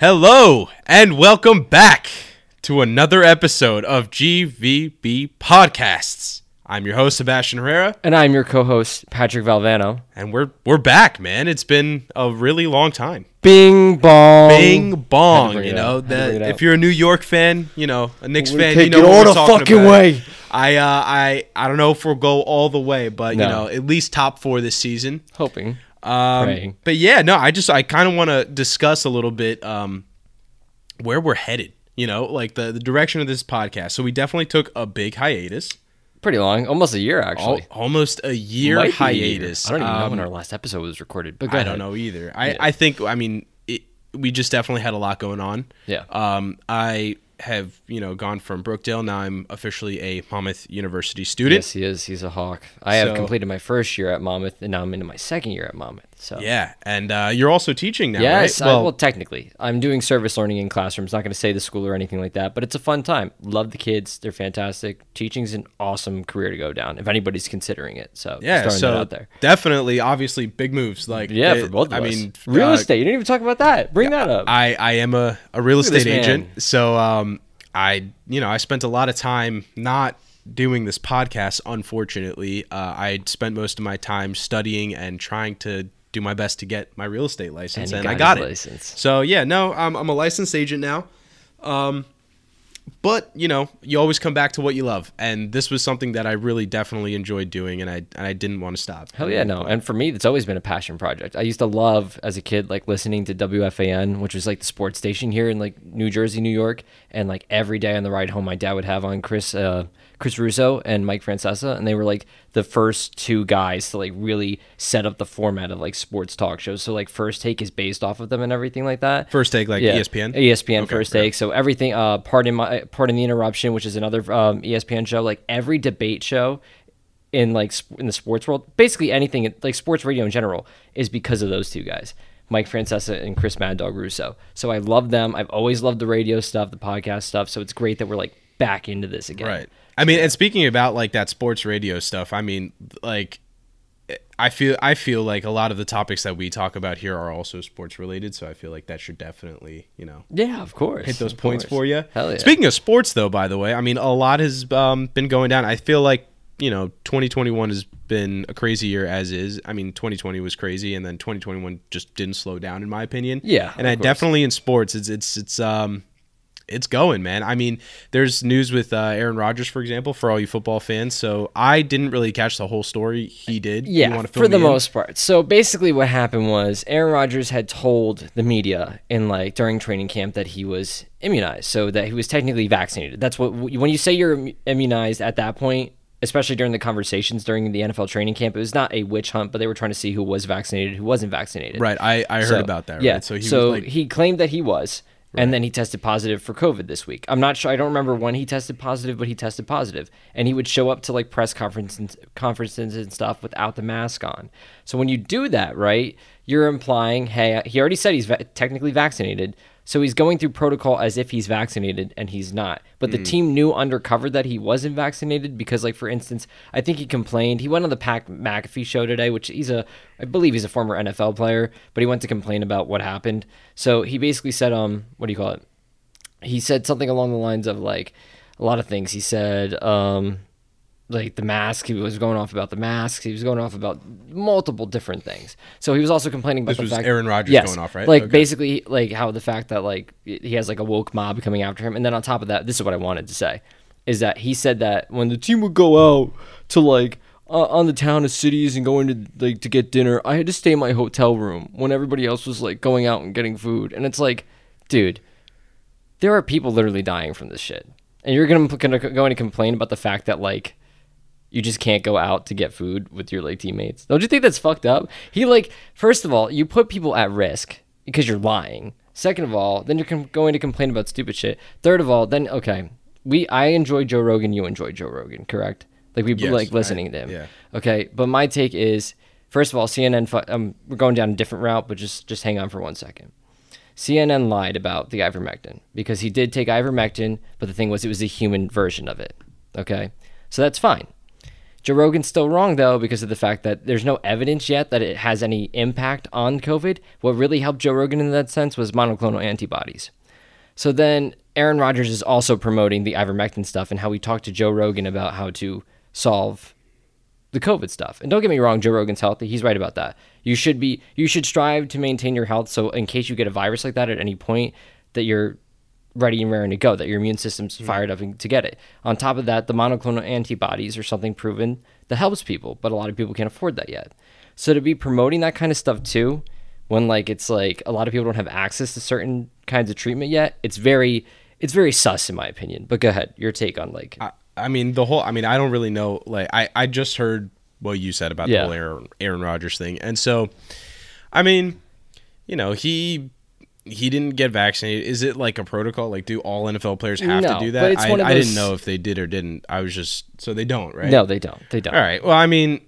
Hello and welcome back to another episode of GVB Podcasts. I'm your host Sebastian Herrera, And I'm your co-host Patrick Valvano. and we're we're back, man. It's been a really long time. Bing bong. Bing bong, you know. out. Had to bring That if you're a New York fan, you know, a Knicks fan, you know what all the fucking about. way. I uh, I I don't know if we'll go all the way, but you know, at least top four this season. Hoping. Um, Praying. but yeah, no, I just I kind of want to discuss a little bit um, where we're headed. You know, like the the direction of this podcast. So we definitely took a big hiatus, Pretty long. Almost a year al- actually. almost a year Might be a year. hiatus. I don't even know Um, when our last episode was recorded. But I don't know either. I I think I mean it, we just definitely had a lot going on. Yeah. Um, I have you know gone from Brookdale. Now I'm officially a Monmouth University student. Yes, he is. He's a hawk. I have completed my first year at Monmouth, and now I'm into my second year at Monmouth. So Yeah, and uh, you're also teaching now, Yes, right? I, well, technically, I'm doing service learning in classrooms. Not going to say the school or anything like that, but it's a fun time. Love the kids; they're fantastic. Teaching's an awesome career to go down if anybody's considering it. So Yeah, throwing so that out there. definitely, obviously, big moves. Like Yeah, they- for both of I us. mean, real uh, estate. You didn't even talk about that. Bring that up. I I am a, a real estate agent, man. so um I you know I spent a lot of time not doing this podcast. Unfortunately, uh, I spent most of my time studying and trying to do my best to get my real estate license, And and, you I got got it. license. So yeah, no, I'm I'm a licensed agent now. Um, but you know, you always come back to what you love, and this was something that I really definitely enjoyed doing, and I and I didn't want to stop. Hell yeah, no. And for me, it's always been a passion project. I used to love as a kid, like listening to WFAN, which was like the sports station here in like New Jersey, New York. And like every day on the ride home, my dad would have on Chris, uh, Chris Russo and Mike Francesa, and they were like the first two guys to like really set up the format of like sports talk shows. So like First Take is based off of them and everything like that. First take like Yeah. ESPN. ESPN Okay, First yeah. Take. So everything. Uh, pardon my pardon the interruption, which is another um, ESPN show. Like every debate show in like in the sports world, basically anything like sports radio in general is because of those two guys. Mike Francesa and Chris Mad Dog Russo. So I love them. I've always loved the radio stuff, the podcast stuff. So it's great that we're like back into this again. Right. I mean, and speaking about like that sports radio stuff, I mean, like I feel I feel like a lot of the topics that we talk about here are also sports related, so I feel like that should definitely, you know, Yeah, of course. hit those points course. for you. Hell yeah. Speaking of sports though, by the way, I mean, a lot has um, been going down. I feel like, you know, 2021 has been a crazy year as is. I mean, 2020 was crazy and then 2021 just didn't slow down in my opinion. Yeah, And I course. definitely in sports it's it's it's um it's going, man. I mean, there's news with uh, Aaron Rodgers, for example, for all you football fans. So I didn't really catch the whole story. He did. Yeah, for the most part. So basically, what happened was Aaron Rodgers had told the media in like during training camp that he was immunized, so that he was technically vaccinated. That's what when you say you're immunized at that point, especially during the conversations during the NFL training camp, it was not a witch hunt, but they were trying to see who was vaccinated, who wasn't vaccinated. Right. I, I heard So, about that. Yeah. Right? So he so was like, he claimed that he was, and then he tested positive for COVID this week. I'm not sure. I don't remember when he tested positive, but he tested positive, and he would show up to like press conferences, conferences and stuff without the mask on. So when you do that, right, you're implying, hey, he already said he's va- technically vaccinated. So he's going through protocol as if he's vaccinated and he's not. But the team knew undercover that he wasn't vaccinated because, like for instance, I think he complained. He went on the Pat McAfee show today, which he's a, I believe he's a former NFL player, but he went to complain about what happened. So he basically said, um, what do you call it? He said something along the lines of like a lot of things. He said, um, like the mask. He was going off about the masks. He was going off about multiple different things. So he was also complaining about This the was fact Aaron Rodgers Yes. going off, right? Like Okay. basically, like how the fact that like he has like a woke mob coming after him, and then on top of that, this is what I wanted to say, is that he said that when the team would go out to like uh, on the town of cities and going to like to get dinner, I had to stay in my hotel room when everybody else was like going out and getting food, and it's like, dude, there are people literally dying from this shit, and you're gonna, gonna going to complain about the fact that like you just can't go out to get food with your like teammates. Don't you think that's fucked up? He like first of all, you put people at risk because you're lying. Second of all, then you're com- going to complain about stupid shit. Third of all, then okay, we I enjoy Joe Rogan, you enjoy Joe Rogan, correct? Like we Yes, like I- listening to him. yeah. Okay, but my take is first of all, CNN. Fu- um, we're going down a different route, but just just hang on for one second. CNN lied about the ivermectin because he did take ivermectin, but the thing was it was a human version of it. Okay, so that's fine. Joe Rogan's still wrong though because of the fact that there's no evidence yet that it has any impact on COVID. What really helped Joe Rogan in that sense was monoclonal antibodies. So then Aaron Rodgers is also promoting the ivermectin stuff and how we talked to Joe Rogan about how to solve the COVID stuff. And don't get me wrong, Joe Rogan's healthy. He's right about that. You should be you should strive to maintain your health so in case you get a virus like that at any point that you're ready and raring to go, that your immune system's hmm. fired up to get it. On top of that, the monoclonal antibodies are something proven that helps people, but a lot of people can't afford that yet. So to be promoting that kind of stuff too, when like it's like a lot of people don't have access to certain kinds of treatment yet, it's very it's very sus in my opinion. But go ahead, your take on like I, I mean, the whole. I mean, I don't really know. Like, I I just heard what you said about Yeah. the whole Aaron, Aaron Rodgers thing, and so, I mean, you know, he he didn't get vaccinated. Is it like a protocol? Like, do all NFL players have No, to do that? it's I, one of I didn't know if they did or didn't. I was just so they don't, right? no, they don't. They don't. All right. Well, I mean,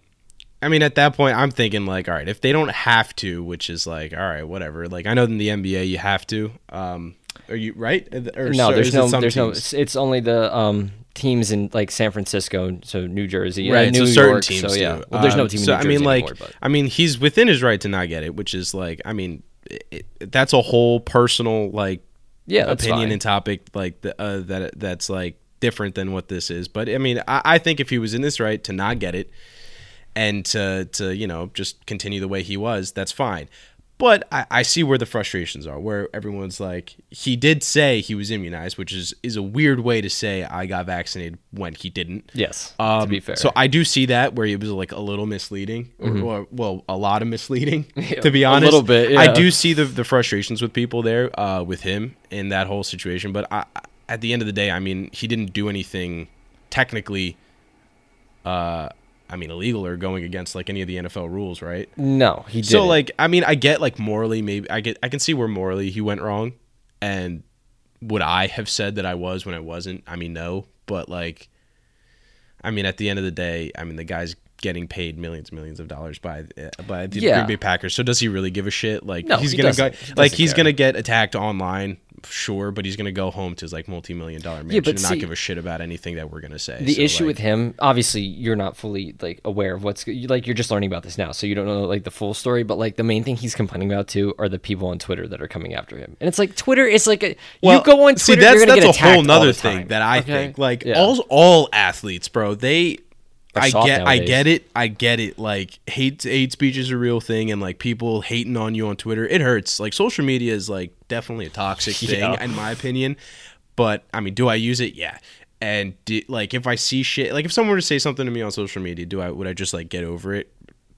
I mean, at that point, I'm thinking like, all right, if they don't have to, which is like, all right, whatever. Like, I know in the NBA you have to. Um, are you right? Or No, so- there's no, there's no. teams? It's, it's only the um, teams in like San Francisco, so New Jersey, uh, right. New so certain York. teams so yeah, do. well, there's no Um, team in so I mean, like, anymore, I mean, he's within his right to not get it, which is like, I mean, it, that's a whole personal like yeah, opinion fine. and topic like the, uh, that that's like different than what this is. But I mean, I, I think if he was in this right to not get it and to to you know just continue the way he was, that's fine. But I, I see where the frustrations are, where everyone's like, he did say he was immunized, which is is a weird way to say I got vaccinated when he didn't. yes, Um, to be fair. So I do see that where it was like a little misleading, or, or well, a lot of misleading, Yeah, to be honest. a little bit, I do see the the frustrations with people there, uh, with him in that whole situation. But I, at the end of the day, I mean, he didn't do anything technically, uh, I mean, illegal or going against like any of the NFL rules, right? no, he did. So like, I mean, I get like morally, maybe I get, I can see where morally he went wrong, and would I have said that I was when I wasn't? I mean, no, but like, I mean, at the end of the day, I mean, the guy's getting paid millions, and millions of dollars by uh, by the Yeah. Green Bay Packers. So does he really give a shit? Like, No, he's he gonna go, like he's care. gonna get attacked online, sure, but he's gonna go home to his like multi million dollar mansion but and not give a shit about anything that we're gonna say. the So, issue like, with him, obviously, you're not fully like aware of what's like you're just learning about this now, so you don't know like the full story. But like the main thing he's complaining about too are the people on Twitter that are coming after him, and it's like Twitter is like a Well, you go on see, Twitter, that's, you're gonna that's get attacked a whole the thing that I okay? think. Like Yeah. all all athletes, bro, they. I get, I get it, I get it. Like hate, hate speech is a real thing, and like people hating on you on Twitter, it hurts. Like social media is like definitely a toxic thing, Yeah. in my opinion. But I mean, do I use it? Yeah. And di- like if I see shit, like if someone were to say something to me on social media, do I would I just like get over it?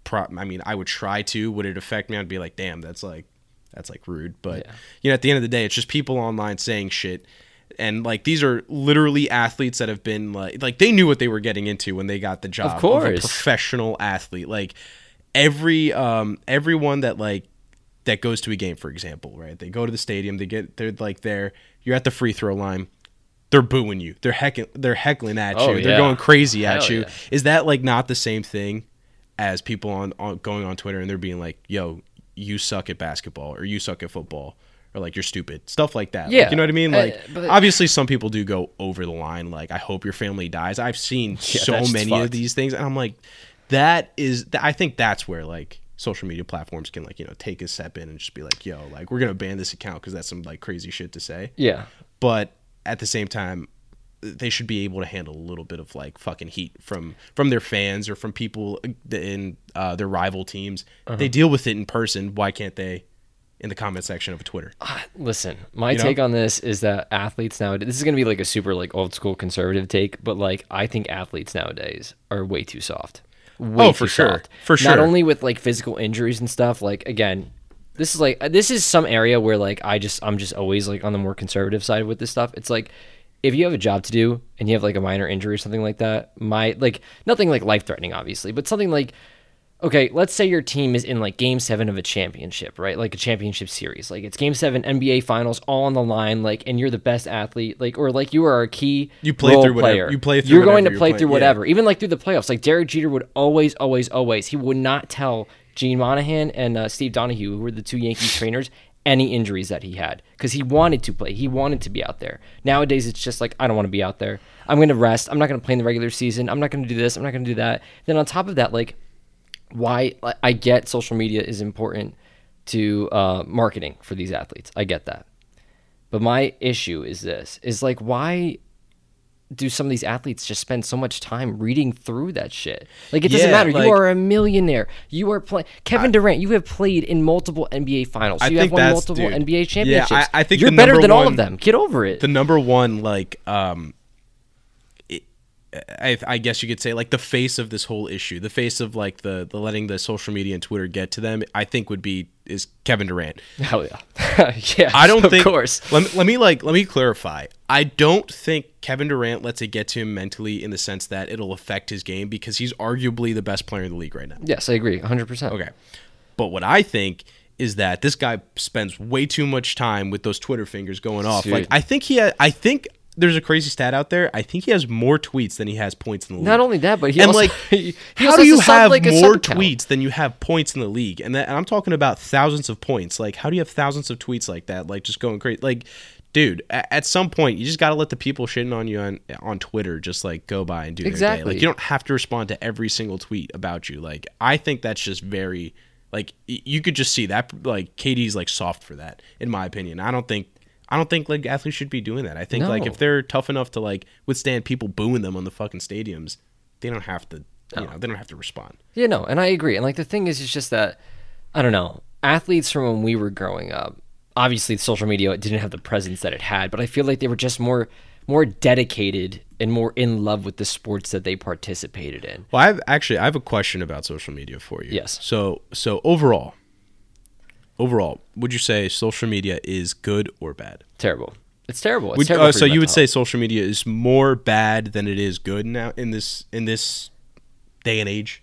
Pro- I mean, I would try to. Would it affect me? I'd be like, damn, that's like that's like rude. But Yeah. you know, at the end of the day, it's just people online saying shit. And like these are literally athletes that have been like like they knew what they were getting into when they got the job of a course. professional athlete. Like every um everyone that like that goes to a game, for example, right? They go to the stadium, they get they're like there, you're at the free throw line, they're booing you, they're heckling, they're heckling at Oh, you, they're going crazy at Hell you. yeah. Is that like not the same thing as people on, on going on Twitter and they're being like, "Yo, you suck at basketball," or "You suck at football," or like "You're stupid," stuff like that. Like, Yeah. you know what I mean? Uh, Like, but- obviously, some people do go over the line. Like, I hope your family dies. I've seen so that's many of these things, and I'm like, that is. I think that's where like social media platforms can like you know take a step in and just be like, "Yo, like we're gonna ban this account because that's some like crazy shit to say." Yeah, but at the same time they should be able to handle a little bit of like fucking heat from from their fans or from people in uh, their rival teams Uh-huh. they deal with it in person why can't they in the comment section of twitter uh, Listen, my You know? take on this is that athletes nowadays. This is gonna be like a super like old school conservative take, but like I think athletes nowadays are way too soft. Way Oh, for sure. soft. For sure. Not only with like physical injuries and stuff. Like again, this is like this is some area where like I just I'm just always like on the more conservative side with this stuff. It's like if you have a job to do and you have like a minor injury or something like that, my like nothing like life threatening obviously, but something like okay, let's say your team is in like game seven of a championship, right? Like a championship series. Like it's game seven NBA finals all on the line, like and you're the best athlete, like or like you are a key You play through whatever- player. you play through You're going to play through yeah. whatever. Even like through the playoffs. Like Derek Jeter would always, always, always he would not tell Gene Monahan and uh, Steve Donohue, who were the two Yankees trainers, any injuries that he had because he wanted to play. He wanted to be out there. Nowadays, it's just like, I don't want to be out there. I'm going to rest. I'm not going to play in the regular season. I'm not going to do this. I'm not going to do that. Then on top of that, like, why I get social media is important to uh, marketing for these athletes. I get that. But my issue is this is like, why do some of these athletes just spend so much time reading through that shit? Like it doesn't Yeah, matter. like- you are a millionaire. You are playing Kevin Durant. You have played in multiple NBA finals. I you have won multiple dude. NBA Yeah, championships. I- I think you're better than all of them. Get over it. the number one like um I, I guess you could say like the face of this whole issue the face of like the the letting the social media and twitter get to them i think would be is kevin durant Hell oh, yeah. yeah. i don't of think course. let me, let me like let me clarify i don't think kevin durant lets it get to him mentally in the sense that it'll affect his game because he's arguably the best player in the league right now Yes, I agree. 100%. Okay. But what I think is that this guy spends way too much time with those Twitter fingers going off. Dude. Like I think he ha- I think there's a crazy stat out there. I think he has more tweets than he has points in the league. Not only that, but he and also, like he, how do you have like more tweets than you have points in the league? And, that, and I'm talking about thousands of points. Like how do you have thousands of tweets like that? Like just going crazy. Like dude, at, some point you just got to let the people shitting on you on on Twitter just like go by and do their day. Exactly. Like you don't have to respond to every single tweet about you. Like I think that's just very like you could just see that like KD's like soft for that in my opinion. I don't think I don't think like athletes should be doing that. I think like if they're tough enough to like withstand people booing them on the fucking stadiums, they don't have to you know, they don't have to respond. Yeah, no, and I agree. And like the thing is, it's just that I don't know. Athletes from when we were growing up, obviously social media didn't have the presence that it had, but I feel like they were just more more dedicated and more in love with the sports that they participated in. Well, I have actually I have a question about social media for you. Yes. So so overall, overall, would you say social media is good or bad? Terrible. It's terrible. It's Would, terrible uh, so you would mental say social media is more bad than it is good now in this in this day and age?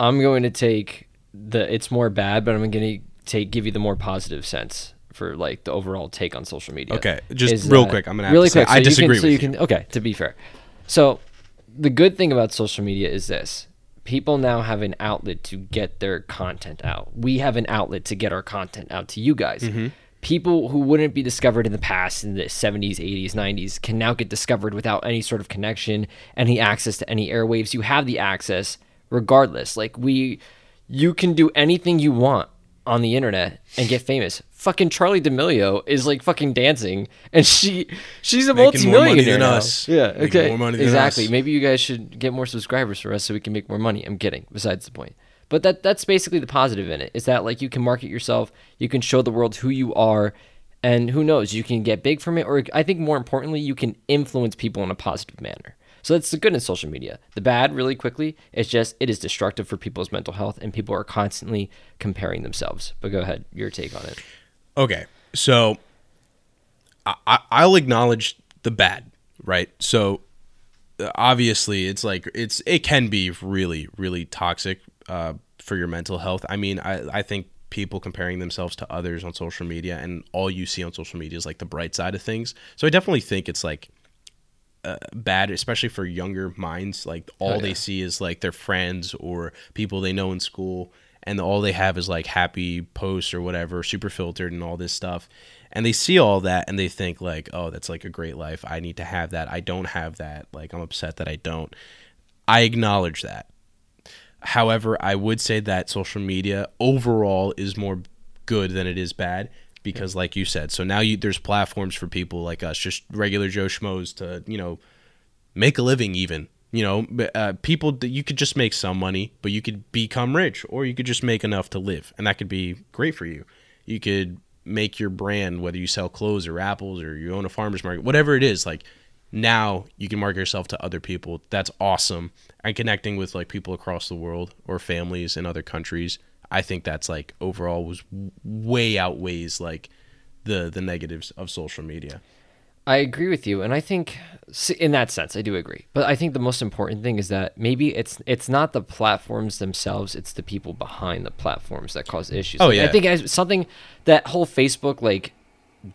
I'm going to take the it's more bad, but I'm going to take give you the more positive sense for like the overall take on social media. Okay, just real quick, I'm gonna really to say, quick. So I you disagree Can, so with you can okay. To be fair, so the good thing about social media is this: people now have an outlet to get their content out. We have an outlet to get our content out to you guys. Mm-hmm. People who wouldn't be discovered in the past in the 70s, 80s, 90s can now get discovered without any sort of connection, any access to any airwaves. You have the access regardless. Like we you can do anything you want on the internet and get famous. Fucking Charlie D'Amelio is like fucking dancing, and she she's a Making more money multimillionaire than now. us. Yeah, Making okay, more money than exactly. us. Maybe you guys should get more subscribers for us so we can make more money. I'm kidding. Besides the point, but that that's basically the positive in it. Is that like you can market yourself, you can show the world who you are, and who knows, you can get big from it, or I think more importantly, you can influence people in a positive manner. So that's the good in social media. The bad, really quickly, is just it is destructive for people's mental health, and people are constantly comparing themselves. But go ahead, your take on it. Okay, so I, I'll acknowledge the bad, right? So uh, obviously, it's like it's it can be really really toxic uh, for your mental health. I mean, I I think people comparing themselves to others on social media and all you see on social media is like the bright side of things. So I definitely think it's like uh, bad, especially for younger minds. Like all Oh, they see is like their friends or people they know in school, and all they have is like happy posts or whatever, super filtered and all this stuff. And they see all that and they think like, oh, that's like a great life. I need to have that. I don't have that. Like I'm upset that I don't. I acknowledge that. However, I would say that social media overall is more good than it is bad because, like you said, so now you there's platforms for people like us, just regular Joe schmoes, to you know make a living. Even you know, uh, people that you could just make some money, but you could become rich, or you could just make enough to live, and that could be great for you. You could make your brand, whether you sell clothes or apples or you own a farmer's market, whatever it is, like now you can market yourself to other people. That's awesome. And connecting with like people across the world or families in other countries, I think that's like overall was way outweighs like the the negatives of social media. I agree with you, and I think in that sense I do agree. But I think the most important thing is that maybe it's it's not the platforms themselves; it's the people behind the platforms that cause issues. Oh, Like, yeah. I think as something that whole Facebook like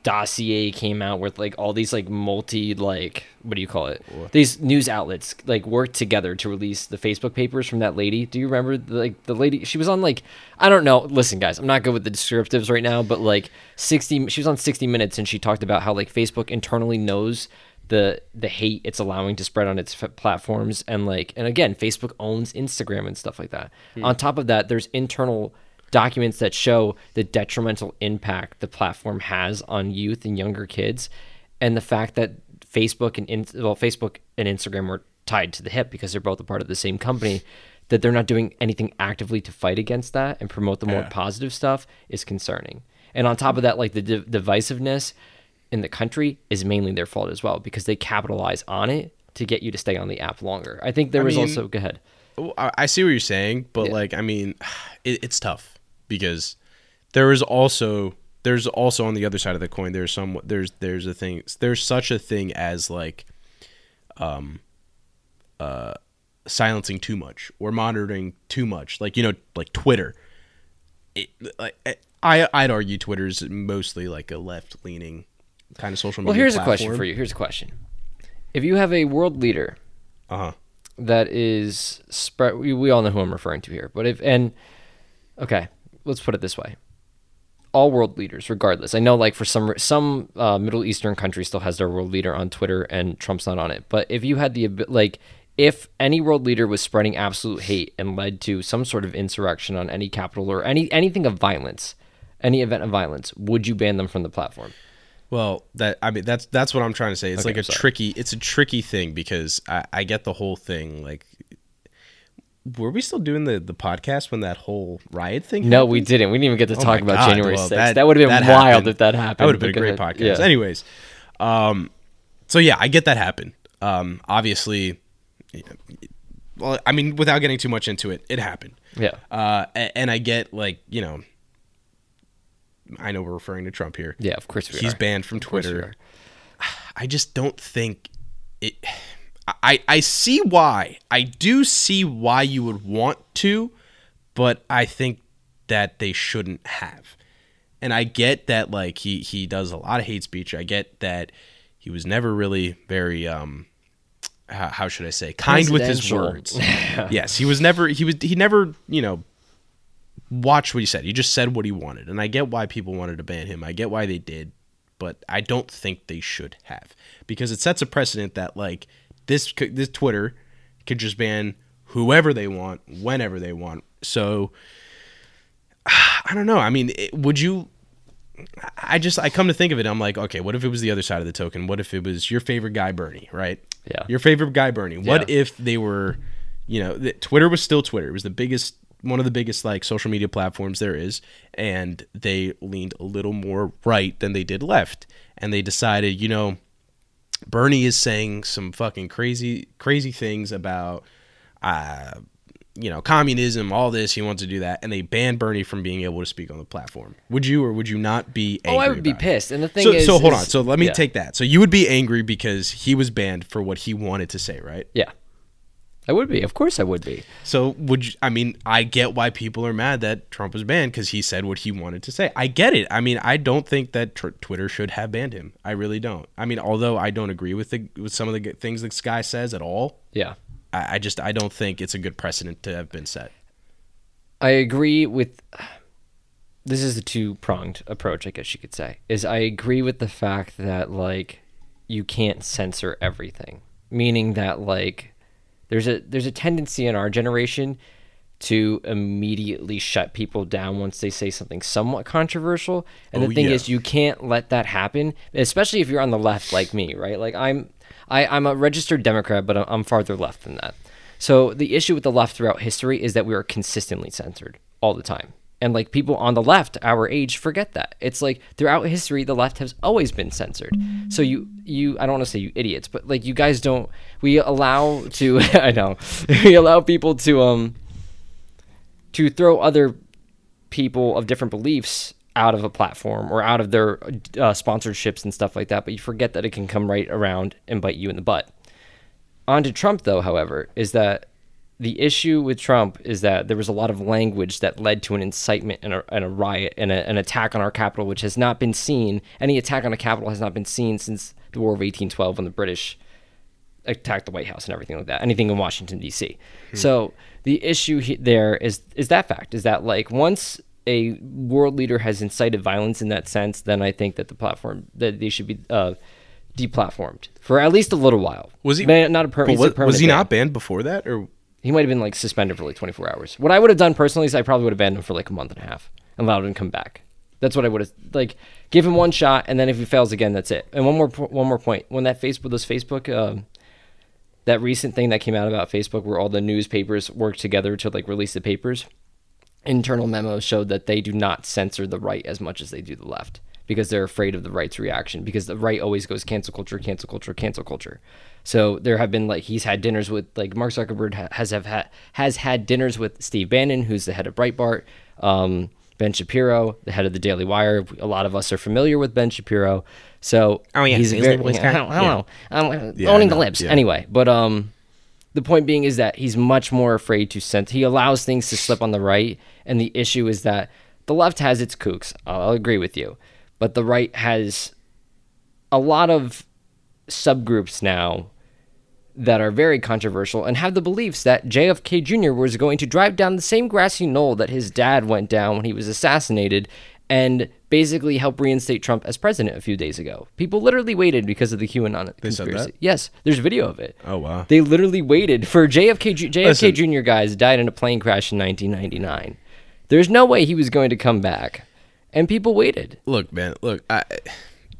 dossier came out with like all these like multi like what do you call it? These news outlets like worked together to release the Facebook papers from that lady. Do you remember the, like the lady? She was on like I don't know. Listen, guys, I'm not good with the descriptives right now, but like 60. She was on 60 Minutes and she talked about how like Facebook internally knows the the hate it's allowing to spread on its f- platforms and like and again facebook owns instagram and stuff like that hmm. on top of that there's internal documents that show the detrimental impact the platform has on youth and younger kids and the fact that facebook and in, well facebook and instagram were tied to the hip because they're both a part of the same company that they're not doing anything actively to fight against that and promote the more Yeah. positive stuff is concerning and on top of that like the div- divisiveness in the country is mainly their fault as well because they capitalize on it to get you to stay on the app longer. I think there I was mean- also go ahead. I I see what you're saying, but Yeah. like, I mean, it, it's tough because there is also there's also on the other side of the coin. There's some there's there's a thing there's such a thing as like, um, uh, silencing too much or monitoring too much. Like you know, like Twitter. It, like I I'd argue Twitter is mostly like a left leaning kind of social media. Well, here's a question for you. Here's a question. If you have a world leader Uh huh. that is spread, we, we all know who I'm referring to here, but if and okay, let's put it this way: all world leaders, regardless. I know, like for some some uh, Middle Eastern country still has their world leader on Twitter and Trump's not on it. But if you had the like, if any world leader was spreading absolute hate and led to some sort of insurrection on any capital or any anything of violence, any event of violence, would you ban them from the platform? Well, that I mean that's that's what I'm trying to say. It's Okay, like a tricky it's a tricky thing because I, I get the whole thing. Like, were we still doing the the podcast when that whole riot thing? Happened? No, happened? we didn't. We didn't even get to Oh talk about God, January well, 6th. That, would have been wild happened. if that happened. That would have been a great podcast. Yeah. Anyways, um, so yeah, I get that happened. Um, obviously, well, I mean, without getting too much into it, it happened. Yeah. Uh, and I get like you know, I know we're referring to Trump here. Yeah, of course we He's are. banned from Twitter. I just don't think it. I I see why. I do see why you would want to, but I think that they shouldn't have. And I get that like he he does a lot of hate speech. I get that he was never really very um how, how should I say kind with his words. yes, he was never he was he never, you know, watched what he said. He just said what he wanted. And I get why people wanted to ban him. I get why they did, but I don't think they should have because it sets a precedent that like this this Twitter could just ban whoever they want whenever they want. So I don't know. I mean, it, would you I just I come to think of it, I'm like, okay, what if it was the other side of the token? What if it was your favorite guy Bernie, right? Yeah. Your favorite guy Bernie. What Yeah. if they were, you know, the, Twitter was still Twitter. It was the biggest one of the biggest like social media platforms there is and they leaned a little more right than they did left and they decided, you know, Bernie is saying some fucking crazy crazy things about uh you know, communism, all this, he wants to do that, and they banned Bernie from being able to speak on the platform. Would you or would you not be angry? Oh, I would be it? pissed. And the thing So, is, so hold is- on. So let me yeah. take that. So you would be angry because he was banned for what he wanted to say, right? Yeah, I would be. Of course, I would be. So would you, I mean I get why people are mad that Trump was banned because he said what he wanted to say. I get it. I mean I don't think that tr- Twitter should have banned him. I really don't. I mean although I don't agree with the with some of the things this guy says at all, Yeah, I, I just I don't think it's a good precedent to have been set. I agree with. This is a two pronged approach, I guess you could say. Is I agree with the fact that like you can't censor everything, meaning that like there's a there's a tendency in our generation to immediately shut people down once they say something somewhat controversial. And Oh, the thing yeah. is, you can't let that happen, especially if you're on the left like me, right? Like I'm, I, I'm a registered Democrat, but I'm- I'm farther left than that. So the issue with the left throughout history is that we are consistently censored all the time. And like people on the left, our age, forget that. It's like throughout history, the left has always been censored. So you, you, I don't want to say you idiots, but like you guys don't. We allow to, I know, we allow people to um to throw other people of different beliefs out of a platform or out of their uh, sponsorships and stuff like that. But you forget that it can come right around and bite you in the butt. On to Trump, though, however, is that the issue with Trump is that there was a lot of language that led to an incitement and a, and a riot and a, an attack on our capital, which has not been seen. Any attack on a capital has not been seen since the War of 1812 when the British attacked the White House and everything like that. Anything in Washington D.C. So the issue he, there is is that fact is that like once a world leader has incited violence in that sense, then I think that the platform that they should be uh, deplatformed for at least a little while. Was he- Man, not a, per- was, was he ban. not banned before that, or He might have been like suspended for like 24 hours. What I would have done personally is I probably would have banned him for like a month and a half and allowed him to come back. That's what I would have like. Give him one shot, and then if he fails again, that's it. And one more one more point. When that Facebook, those Facebook, um, that recent thing that came out about Facebook, where all the newspapers worked together to like release the papers, internal memos showed that they do not censor the right as much as they do the left because they're afraid of the right's reaction because the right always goes cancel culture cancel culture cancel culture so there have been like he's had dinners with like mark zuckerberg ha- has have had has had dinners with steve bannon who's the head of breitbart um, ben shapiro the head of the daily wire a lot of us are familiar with ben shapiro so Oh, yeah. he's His very yeah, I don't, I don't know I'm Yeah, owning the Yeah. anyway but um the point being is that he's much more afraid to send. He allows things to slip on the right, and the issue is that the left has its kooks. I'll agree with you, but the right has a lot of subgroups now that are very controversial and have the beliefs that JFK Jr. was going to drive down the same grassy knoll that his dad went down when he was assassinated and basically help reinstate Trump as president a few days ago. People literally waited because of the QAnon said conspiracy. that? Yes, there's video of it. Oh, wow. They literally waited for JFK. JFK Listen. Jr. guys died in a plane crash in 1999. There's no way he was going to come back, and people waited. look, man, look, I,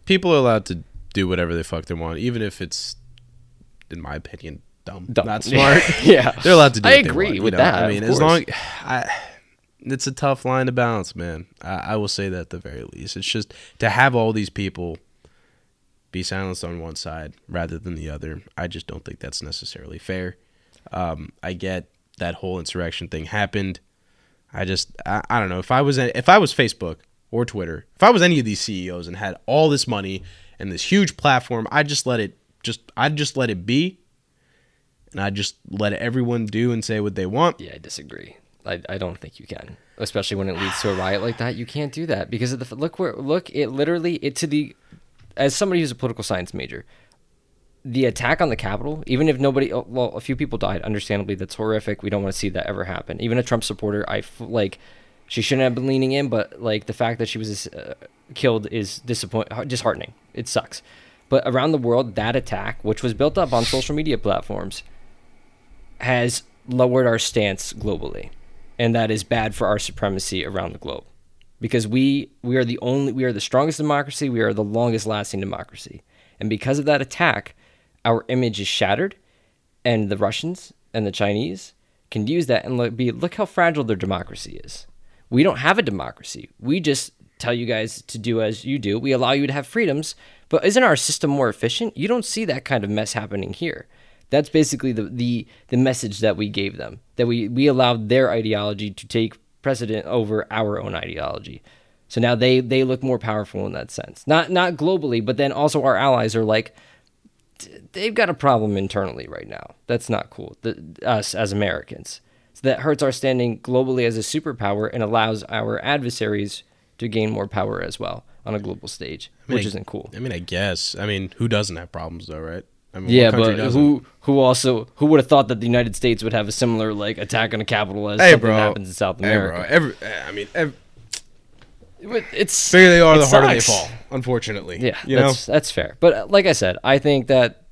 people are allowed to do whatever they fuck they want, even if it's, in my opinion, dumb, Dumb. not smart. yeah, They're allowed to do. I agree want, you with know? that, I mean, as long, I, it's a tough line to balance, man. I, I will say that at the very least. It's just to have all these people be silenced on one side rather than the other. I just don't think that's necessarily fair. Um, I get that whole insurrection thing happened. I just I, I don't know if I was if I was Facebook or Twitter, if I was any of these CEOs and had all this money and this huge platform, I'd just let it just I'd just let it be, and I'd just let everyone do and say what they want. Yeah, I disagree. I, I don't think you can, especially when it leads to a riot like that. You can't do that because of the look where look it literally it to the as somebody who's a political science major, the attack on the Capitol, even if nobody, oh, well, a few people died, understandably, that's horrific. We don't want to see that ever happen. Even a Trump supporter, I like, she shouldn't have been leaning in, but like the fact that she was uh, killed is disappoint, disheartening. It sucks. But around the world, that attack, which was built up on social media platforms, has lowered our stance globally, and that is bad for our supremacy around the globe, because we we are the only we are the strongest democracy, we are the longest lasting democracy, and because of that attack, our image is shattered, and the Russians and the Chinese can use that and be look how fragile their democracy is. We don't have a democracy. We just tell you guys to do as you do. We allow you to have freedoms, but isn't our system more efficient? You don't see that kind of mess happening here. That's basically the the, the message that we gave them. That we, we allowed their ideology to take precedent over our own ideology. So now they, they look more powerful in that sense. Not not globally, but then also our allies are like they've got a problem internally right now. That's not cool. The, us as Americans. So that hurts our standing globally as a superpower and allows our adversaries to gain more power as well on a global stage, mean, which I- isn't cool. I mean, I guess. I mean, who doesn't have problems though, right? I mean, Yeah, but doesn't? who who also who would have thought that the United States would have a similar like attack on a capital as Hey, something bro. happens in South Hey, America? bro. Every, I mean, every, It's bigger they are, the harder they fall. Unfortunately, Yeah, you know. that's that's fair. But uh, like I said, I think that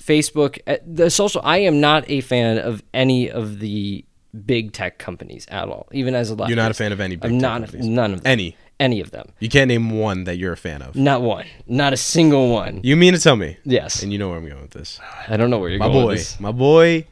Facebook, uh, the social, I am not a fan of any of the big tech companies at all. Even as a leftist, You're not a fan of any big I'm tech not companies? none of them. Any. any of them. You can't name one that you're a fan of. Not one. Not a single one. You mean to tell me? Yes, And you know where I'm going with this. I don't know where you're My going. boy, with this. my boy,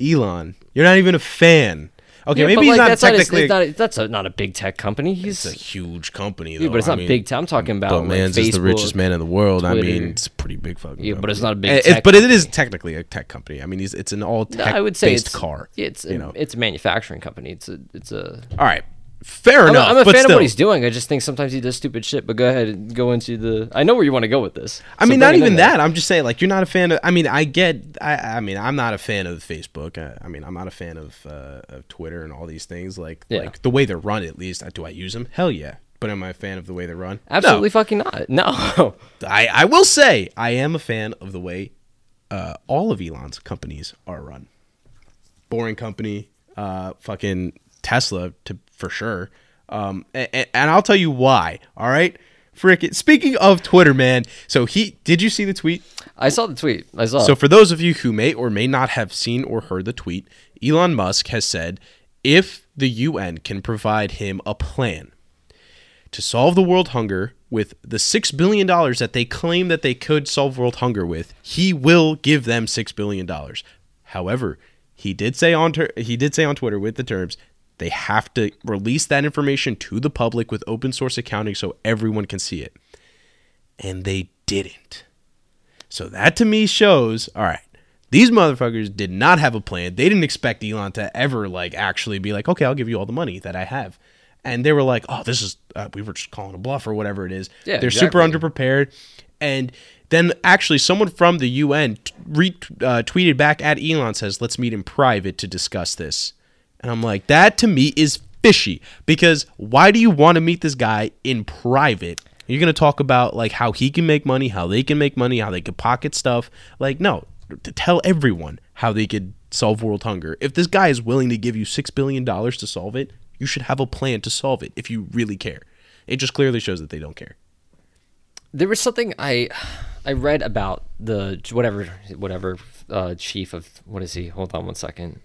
Elon. You're not even a fan. Okay, Yeah, maybe he's like, not that's not, technically. it's not, a- that's a, not a big tech company. He's it's a huge company, though. yeah, but it's I not mean, big tech. I'm talking about But like, man's just the richest man in the world. I mean, it's a pretty big fucking. Yeah, but it's not a big Eh, tech but it is technically a tech company. I mean, he's, it's an all No, tech I would say based it's car. yeah, It's you know. it's a manufacturing company. It's a it's a All right, fair I'm, a- enough. I'm a fan still. of what he's doing. I just think sometimes he does stupid shit. But go ahead and go into the. I know where you want to go with this. I So mean, not even there. that. I'm just saying, like, you're not a fan of. I mean, I get. I, I mean, I'm not a fan of Facebook. I, I mean, I'm not a fan of, uh, of Twitter and all these things. Like, Yeah. like the way they're run. At least, do I use them? Hell yeah. But am I a fan of the way they run? No. Absolutely fucking not. No. I, I will say I am a fan of the way uh, all of Elon's companies are run. Boring company, uh, fucking Tesla to for sure. Um, and, and I'll tell you why. All right, frick it. Speaking of Twitter, man. So he did you see the tweet? I saw the tweet. I saw. So for those of you who may or may not have seen or heard the tweet, Elon Musk has said if the UN can provide him a plan to solve the world hunger with the 6 billion dollars that they claim that they could solve world hunger with, he will give them 6 billion dollars. However, he did say on ter- he did say on Twitter with the terms they have to release that information to the public with open source accounting so everyone can see it. And they didn't. So that to me shows, all right, these motherfuckers did not have a plan. They didn't expect Elon to ever like actually be like, okay, I'll give you all the money that I have. And they were like, oh, this is uh, we were just calling a bluff or whatever it is. Yeah, They're super underprepared. And then actually someone from the UN t- re- uh, tweeted back at Elon says, let's meet in private to discuss this. And I'm like, that to me is fishy because why do you want to meet this guy in private? You're going to talk about like how he can make money, how they can make money, how they could pocket stuff. Like, no, to tell everyone how they could solve world hunger. If this guy is willing to give you $6 billion to solve it, you should have a plan to solve it if you really care. It just clearly shows that they don't care. there was something I I read about the whatever whatever uh, chief of what is he? Hold on one second.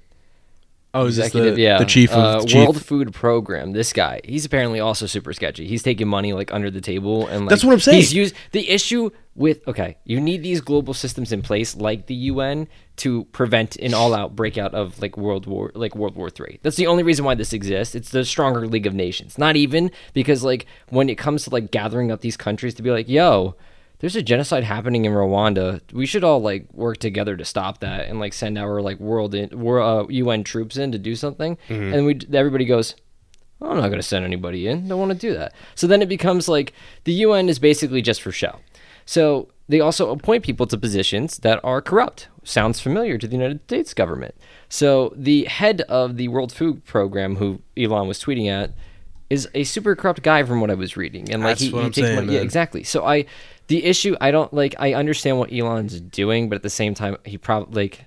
Oh, is Executive, the, yeah, the chief of uh, chief? World Food Program. This guy, he's apparently also super sketchy. He's taking money like under the table, and like, That's what I'm saying. He's used the issue with okay. You need these global systems in place, like the UN, to prevent an all-out breakout of like World War, like World War Three. That's the only reason why this exists. It's the stronger League of Nations. Not even because like when it comes to like gathering up these countries to be like, yo. There's a genocide happening in Rwanda. We should all like work together to stop that and like send our like world in, wor- uh, UN troops in to do something. And we everybody goes, I'm not going to send anybody in. Don't want to do that. So then it becomes like the UN is basically just for show. So they also appoint people to positions that are corrupt. Sounds familiar to the United States government. So the head of the World Food Program, who Elon was tweeting at, is a super corrupt guy from what I was reading. And like That's he, he takes saying, money. Yeah, exactly. So I, the issue, I don't like. I understand what Elon's doing, but at the same time, he probably like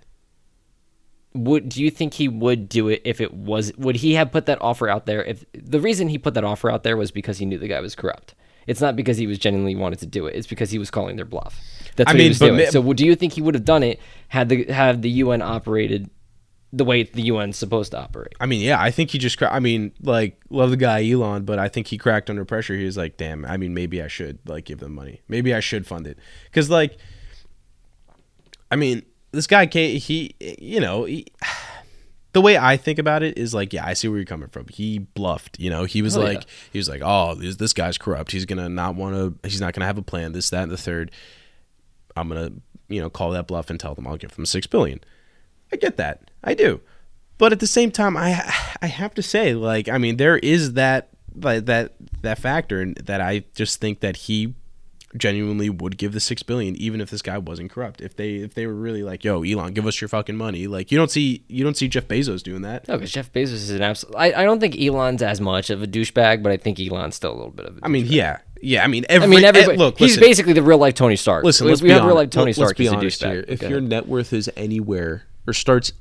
would do you think he would do it if it was would he have put that offer out there if the reason he put that offer out there was because he knew the guy was corrupt it's not because he was genuinely wanted to do it it's because he was calling their bluff that's what I mean, he was doing ma- so do you think he would have done it had the had the UN operated the way the UN's supposed to operate I mean, yeah, I think he just. Cra- I mean, like, love the guy Elon, but I think he cracked under pressure. He was like, "Damn, I mean, maybe I should like give them money. Maybe I should fund it." Because, like, I mean, this guy, K, he, you know, he, the way I think about it is like, yeah, I see where you're coming from. He bluffed. You know, he was Oh, like, yeah. he was like, oh, this, this guy's corrupt. He's gonna not want to. He's not gonna have a plan. This, that, and the third. I'm gonna, you know, call that bluff and tell them I'll give them six billion. I get that. I do. But at the same time, I I have to say, like, I mean, there is that that that factor, and that I just think that he genuinely would give the six billion, even if this guy wasn't corrupt. If they if they were really like, yo, Elon, give us your fucking money. Like, you don't see you don't see Jeff Bezos doing that. no because Jeff Bezos is an absolute I, I don't think Elon's as much of a douchebag but I think Elon's still a little bit of a I mean, douchebag. yeah, yeah. I mean, every, I mean eh, everybody look, he's listen, basically the real life Tony Stark Listen, let's we be have real life Tony Stark let's be he's a honest douchebag here. If Go your net worth is anywhere or starts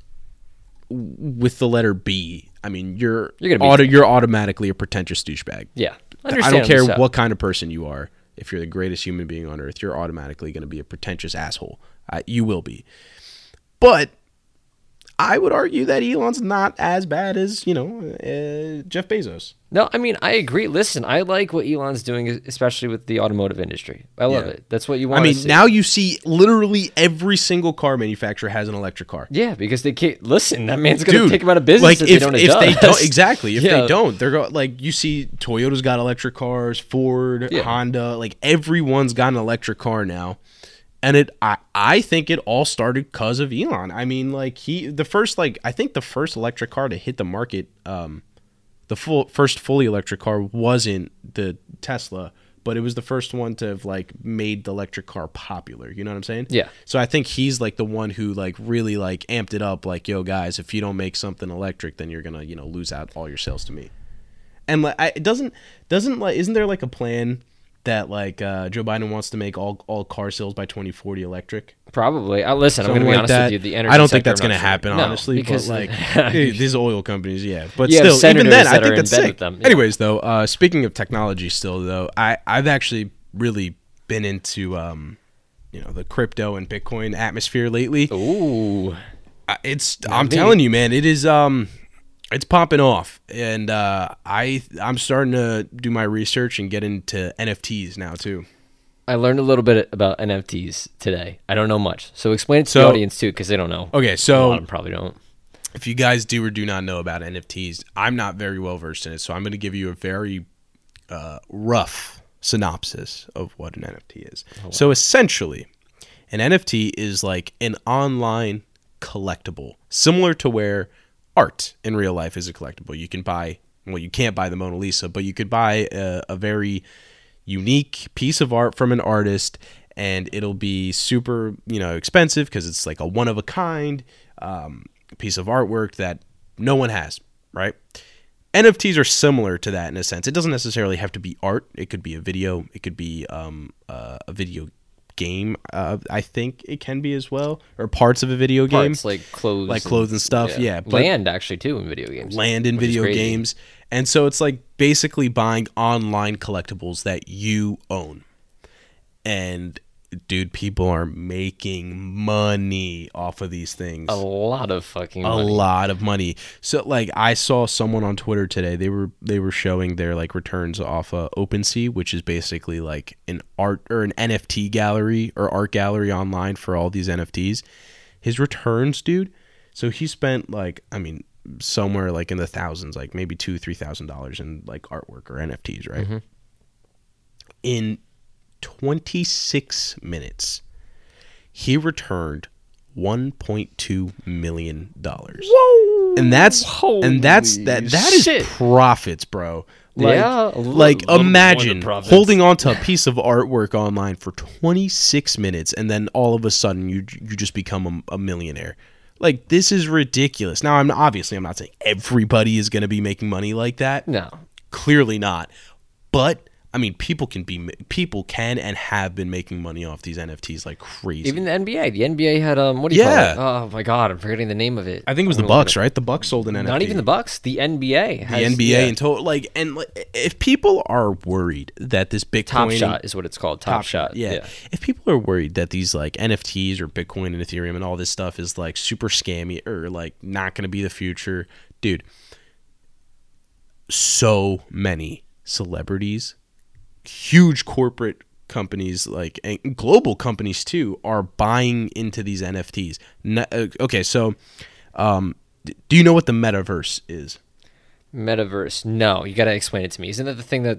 with the letter B, I mean, you're You're gonna be- auto, you're automatically a pretentious douchebag. yeah I don't care so. what kind of person you are. If you're the greatest human being on earth, you're automatically going to be a pretentious asshole. Uh, you will be. But I would argue that Elon's not as bad as, you know, uh, Jeff Bezos. No, I mean I agree. Listen, I like what Elon's doing, especially with the automotive industry. I love Yeah. it. That's what you want. I mean, to see. now you see literally every single car manufacturer has an electric car. yeah, because they can't listen. That man's gonna take him out of business like if, if, they don't if they don't exactly if Yeah. they don't they're going like you see Toyota's got electric cars Ford Yeah. Honda like everyone's got an electric car now and it I, I think it all started because of Elon I mean like he the first like I think the first electric car to hit the market um the full first fully electric car wasn't the Tesla, but it was the first one to have like made the electric car popular. You know what I'm saying? Yeah. So I think he's like the one who like really like amped it up. Like, yo, guys, if you don't make something electric, then you're gonna you know lose out all your sales to me. And like, I, it doesn't doesn't like isn't there like a plan that like uh, Joe Biden wants to make all all car sales by 2040 electric? Probably. Uh, listen, I'm Something going to be like honest that. with you. The energy I don't think that's going to sure. happen, No, honestly. because but like these oil companies, yeah. But You still, even then, I think that's sick. them, yeah. Anyways, though, uh, speaking of technology, still though, I I've actually really been into um, you know, the crypto and Bitcoin atmosphere lately. Ooh. I- It's I'm me. telling you, man, it is um it's popping off and uh I I'm starting to do my research and get into NFTs now too. I learned a little bit about NFTs today. I don't know much. So explain it to So- the audience too, because they don't know. Okay, a so them probably don't. if you guys do or do not know about NFTs, I'm not very well versed in it, so I'm going to give you a very uh, rough synopsis of what an NFT is. So essentially, an NFT is like an online collectible, similar to where art in real life is a collectible. You can buy, well, you can't buy the Mona Lisa, but you could buy a, a very unique piece of art from an artist and it'll be super you know expensive because it's like a one of a kind um, piece of artwork that no one has right? Nfts are similar to that in a sense. It doesn't necessarily have to be art. It could be a video. It could be um, uh, a video game uh, i think it can be as well or parts of a video game Parts like clothes, like clothes and stuff, yeah, but- land actually too in video games. land in video games. And so it's like basically buying online collectibles that you own. And dude, people are making money off of these things. A lot of fucking A money. lot of money. So like I saw someone on Twitter today. They were they were showing their like returns off of OpenSea, which is basically like an art or an NFT gallery or art gallery online for all these NFTs. His returns, dude. So he spent like I mean somewhere like in the thousands, like maybe two three thousand dollars in like artwork or NFTs, right? Mm-hmm. In twenty six minutes, he returned one point two million dollars. Whoa! And that's and that's that Holy that is shit. profits, bro. Like, Yeah, little- like little imagine holding on to a piece of artwork online for 26 minutes and then all of a sudden you you just become a, a millionaire. Like this is ridiculous. Now I'm obviously I'm not saying everybody is going to be making money like that. No. Clearly not. But I mean people can be people can and have been making money off these NFTs like crazy. Even the NBA. The NBA had um what do you Yeah. call it? Oh my god, I'm forgetting the name of it. I think it was the Bucks, right? The Bucks sold an NFT. Not even the Bucks. The NBA. the NBA yeah. in total. Like, and like, if people are worried that this Bitcoin Top Shot is what it's called. Top, Shot. yeah. If people are worried that these like NFTs or Bitcoin and Ethereum and all this stuff is like super scammy or like not going to be the future, dude. So many celebrities, huge corporate companies like and global companies too are buying into these NFTs. Uh, okay, so um do you know what the metaverse is? Metaverse. No, you got to explain it to me. Isn't that the thing that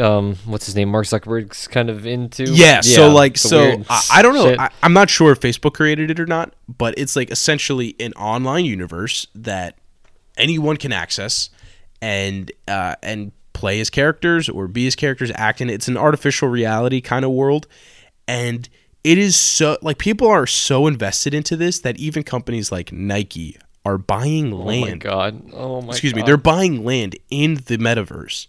um what's his name Mark Zuckerberg's kind of into? Yeah, so like so I, I don't know. shit. I, I'm not sure if Facebook created it or not, but it's like essentially an online universe that anyone can access and uh, and play as characters or be as characters, act in. it. It's an artificial reality kind of world, and it is so like people are so invested into this that even companies like Nike are buying land. oh my god. Oh my Excuse me, they're buying land in the metaverse.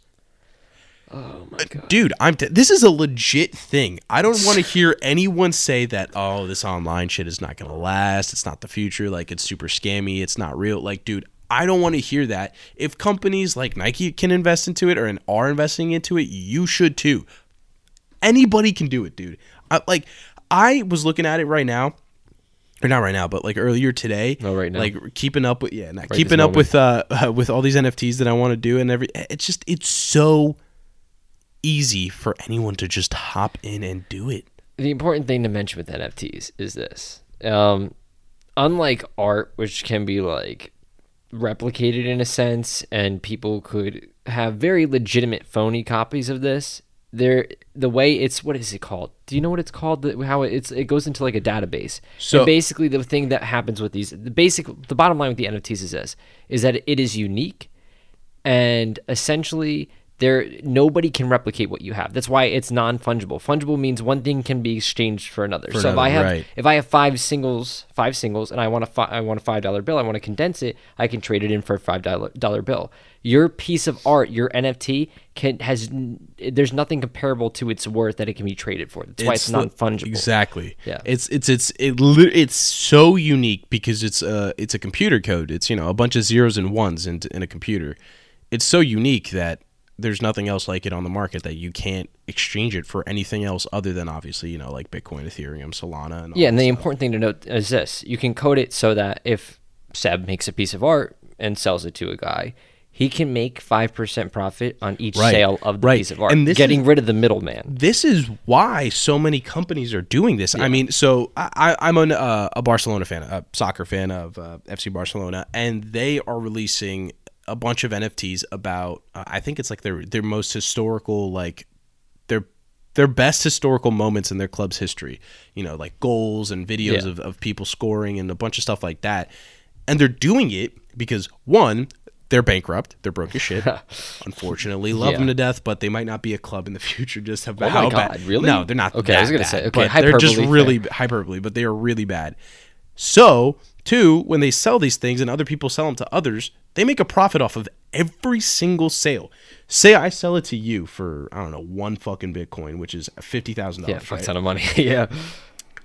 Oh my god. Dude, I'm t- this is a legit thing. I don't want to hear anyone say that oh, this online shit is not going to last. It's not the future, like it's super scammy, it's not real. Like, dude, I don't want to hear that. If companies like Nike can invest into it or are investing into it, you should too. Anybody can do it, dude. I, like I was looking at it right now. Or not right now, but like earlier today. Oh, right now. Like keeping up with yeah, not this keeping up moment. with uh with all these NFTs that I want to do and every it's just it's so easy for anyone to just hop in and do it. the important thing to mention with NFTs is this. Um, unlike art, which can be like replicated in a sense, and people could have very legitimate phony copies of this. There, the way it's what is it called? Do you know what it's called? The, how it's it goes into like a database. So- and basically, the thing that happens with these, the basic, the bottom line with the NFTs is this: is that it is unique, and essentially there nobody can replicate what you have. That's why it's non-fungible. Fungible means one thing can be exchanged for another. so if I have right. if I have five singles, five singles, and I want a fi- I want a five dollar bill, I want to condense it, I can trade it in for a five dollar bill. Your piece of art, your NFT, can has there's nothing comparable to its worth that it can be traded for. That's why it's, li- non fungible. Exactly. Yeah. It's it's it's it it's so unique because it's a it's a computer code. It's you know a bunch of zeros and ones in in a computer. It's so unique that there's nothing else like it on the market that you can't exchange it for anything else other than obviously you know like Bitcoin, Ethereum, Solana, and all Yeah, and the stuff. important thing to note is this: you can code it so that if Seb makes a piece of art and sells it to a guy, he can make five percent profit on each Right, sale of the right. piece of art, And this getting is- rid of the middleman. this is why so many companies are doing this. I mean, so I, an, uh, a Barcelona fan, a soccer fan of uh, FC Barcelona, and they are releasing a bunch of NFTs about. Uh, I think it's like their their most historical, like their their best historical moments in their club's history. You know, like goals and videos Yeah. of, of people scoring and a bunch of stuff like that. And they're doing it because one, they're bankrupt, they're broke as shit. Unfortunately, love Yeah. them to death, but they might not be a club in the future. Just about Oh how God, bad. really? No, they're not. Okay, I was gonna bad, say, okay, but they're just really hyperbole, but they are really bad. So, two, when they sell these things and other people sell them to others, they make a profit off of every single sale. Say I sell it to you for I don't know one fucking Bitcoin, which is fifty thousand dollars. Yeah, fuck ton of money. yeah,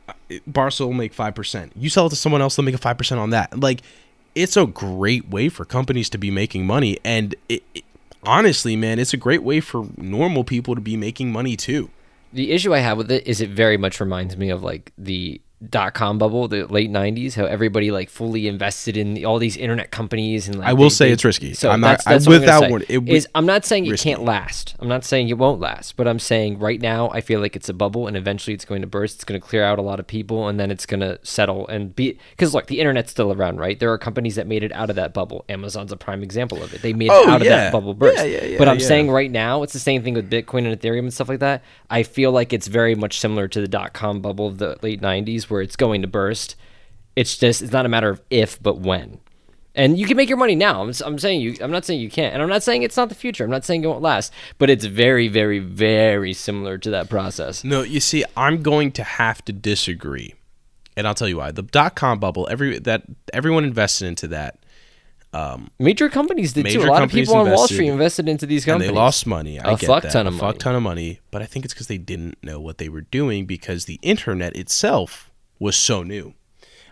uh, Barca will make five percent. You sell it to someone else, they'll make a five percent on that. Like, it's a great way for companies to be making money, and it, it- honestly, man, it's a great way for normal people to be making money too. the issue I have with it is it very much reminds me of like the dot com bubble, the late '90s, how everybody like fully invested in all these internet companies and like I will they- say they- it's risky. So I'm not- that's, that's I- without warning, it would- I'm not saying it can't last. I'm not saying it won't last, but I'm saying right now I feel like it's a bubble and eventually it's going to burst. It's going to clear out a lot of people and then it's going to settle and be because look, the internet's still around, right? There are companies that made it out of that bubble. Amazon's a prime example of it. They made Oh, it out of that bubble burst. Yeah, yeah, yeah, but I'm yeah. saying right now it's the same thing with Bitcoin and Ethereum and stuff like that. I feel like it's very much similar to the dot com bubble of the late 90s where it's going to burst. It's just it's not a matter of if but when. And you can make your money now. I'm, I'm saying you I'm not saying you can't. And I'm not saying it's not the future. I'm not saying it won't last, but it's very very very similar to that process. No, you see, I'm going to have to disagree, and I'll tell you why. The dot com bubble, every that everyone invested into that, um, Major companies did too. A lot of people on Wall Street invested into these and companies. they lost money. I A get fuck that, ton a of fuck ton of money. But I think it's because they didn't know what they were doing because the internet itself was so new.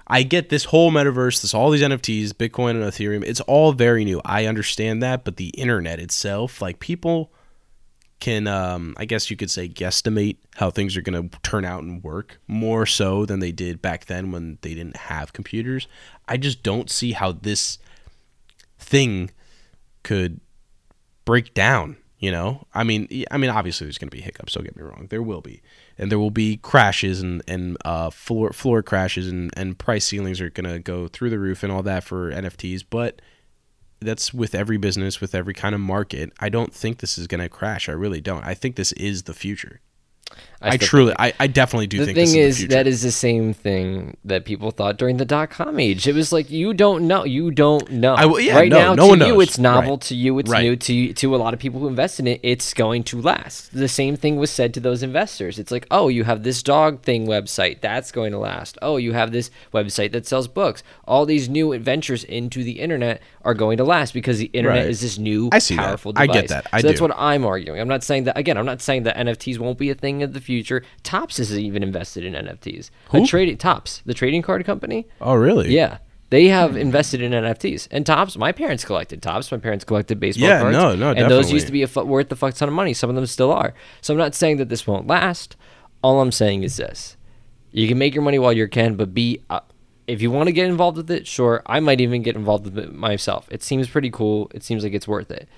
I get this whole metaverse, this all these NFTs, Bitcoin and Ethereum. It's all very new. I understand that, but the internet itself, like people can um I guess you could say guesstimate how things are going to turn out and work more so than they did back then when they didn't have computers. I just don't see how this thing could break down you know i mean I mean obviously there's going to be hiccups don't get me wrong there will be and there will be crashes and and uh floor floor crashes and and price ceilings are to go through the roof and all that for nfts but that's with every business with every kind of market. I don't think this is to crash. I really don't. I think this is the future i, still truly I, I definitely do the think thing this is, is the that is the same thing that people thought during the dot com age. It was like you don't know, you don't know. I w- yeah, right no, now, no to one you, knows. it's novel. Right. To you, it's Right. new. To to a lot of people who invest in it, it's going to last. The same thing was said to those investors. It's like, oh, you have this dog thing website that's going to last. Oh, you have this website that sells books. All these new adventures into the internet are going to last because the internet Right. is this new I see that. powerful I get that. I so that's what I'm arguing. I'm not saying that again. I'm not saying that NFTs won't be a thing of the future. Topps is even invested in NFTs. Who? A trading Topps, the trading card company. oh really Yeah, they have invested in NFTs and Topps. My parents collected Topps. My parents collected baseball Yeah, cards. no, no, and those used to be a fu- worth a fuck ton of money. Some of them still are. So I'm not saying that this won't last. All I'm saying is this: you can make your money while you can, but be. Uh, if you want to get involved with it, sure. I might even get involved with it myself. It seems pretty cool. It seems like it's worth it.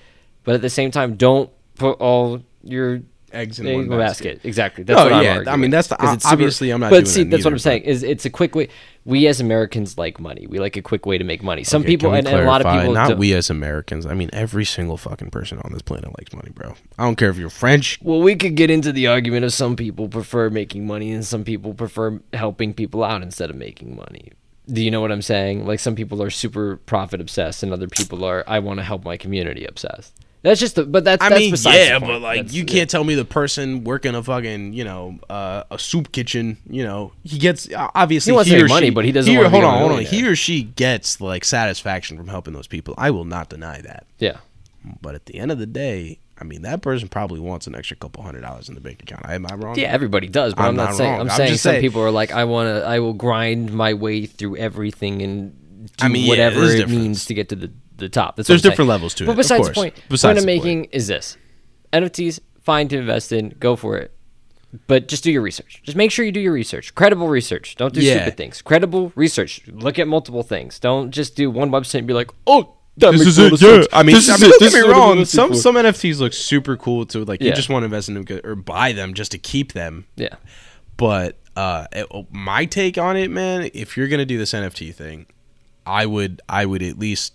But at the same time, don't put all your eggs in eggs one basket. Exactly. That's No, what I'm yeah, I mean, that's the- obviously I'm not But see, that that's what I'm saying. Is it's a quick way. We as Americans like money. We like a quick way to make money. Some Okay, people and, and a lot of people Not don't- we as Americans. I mean, every single fucking person on this planet likes money, bro. I don't care if you're French. Well, we could get into the argument of some people prefer making money and some people prefer helping people out instead of making money. Do you know what I'm saying? Like some people are super profit obsessed, and other people are I want to help my community obsessed. That's just, the, but that's I that's mean, yeah, but like That's- you can't tell me the person working a fucking, you know, uh, a soup kitchen, you know, he gets obviously He wants to or money, she- but he doesn't he- hold on, hold on. He or she gets like satisfaction from helping those people. I will not deny that. Yeah, But at the end of the day, I mean, that person probably wants an extra couple hundred dollars in the bank account. Am I wrong? yeah, everybody does, but I'm, I'm not, not saying. wrong. I'm, I'm saying some saying- people are like, I want to, I will grind my way through everything and do I mean, whatever there's it difference. means to get to the the top. That's There's different levels to it, But besides the point, Besides point I'm making is this: NFTs, fine to invest in, go for it. But just do your research. Just make sure you do your research. Credible research. Don't do Yeah. stupid things. Credible research. Look at multiple things. Don't just do one website and be like, oh, that This is it, yeah. sense. I mean, This I is mean, it. don't This get is wrong. Some for. some NFTs look super cool to like. Yeah. You just want to invest in them or buy them just to keep them. Yeah. But uh, it- my take on it, man, if you're gonna do this NFT thing, I would I would at least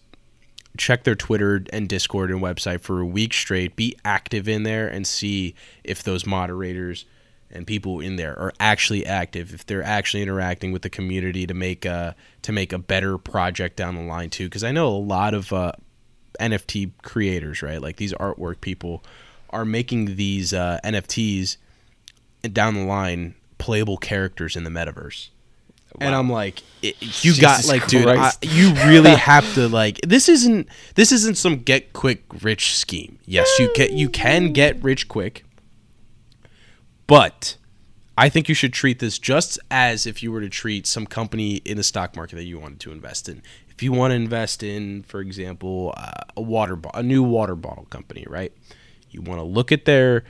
check their Twitter and Discord and website for a week straight. Be active in there and see if those moderators and people in there are actually active. If they're actually interacting with the community to make a to make a better project down the line too. Because I know a lot of uh, NFT creators, right? Like these artwork people are making these uh, NFTs down the line playable characters in the metaverse. And I'm like, you got Jesus like, dude, I, you really have to like. This isn't this isn't some get quick rich scheme. Yes, you can you can get rich quick, but I think you should treat this just as if you were to treat some company in the stock market that you wanted to invest in. If you want to invest in, for example, uh, a water bo- a new water bottle company, right? You want to look at their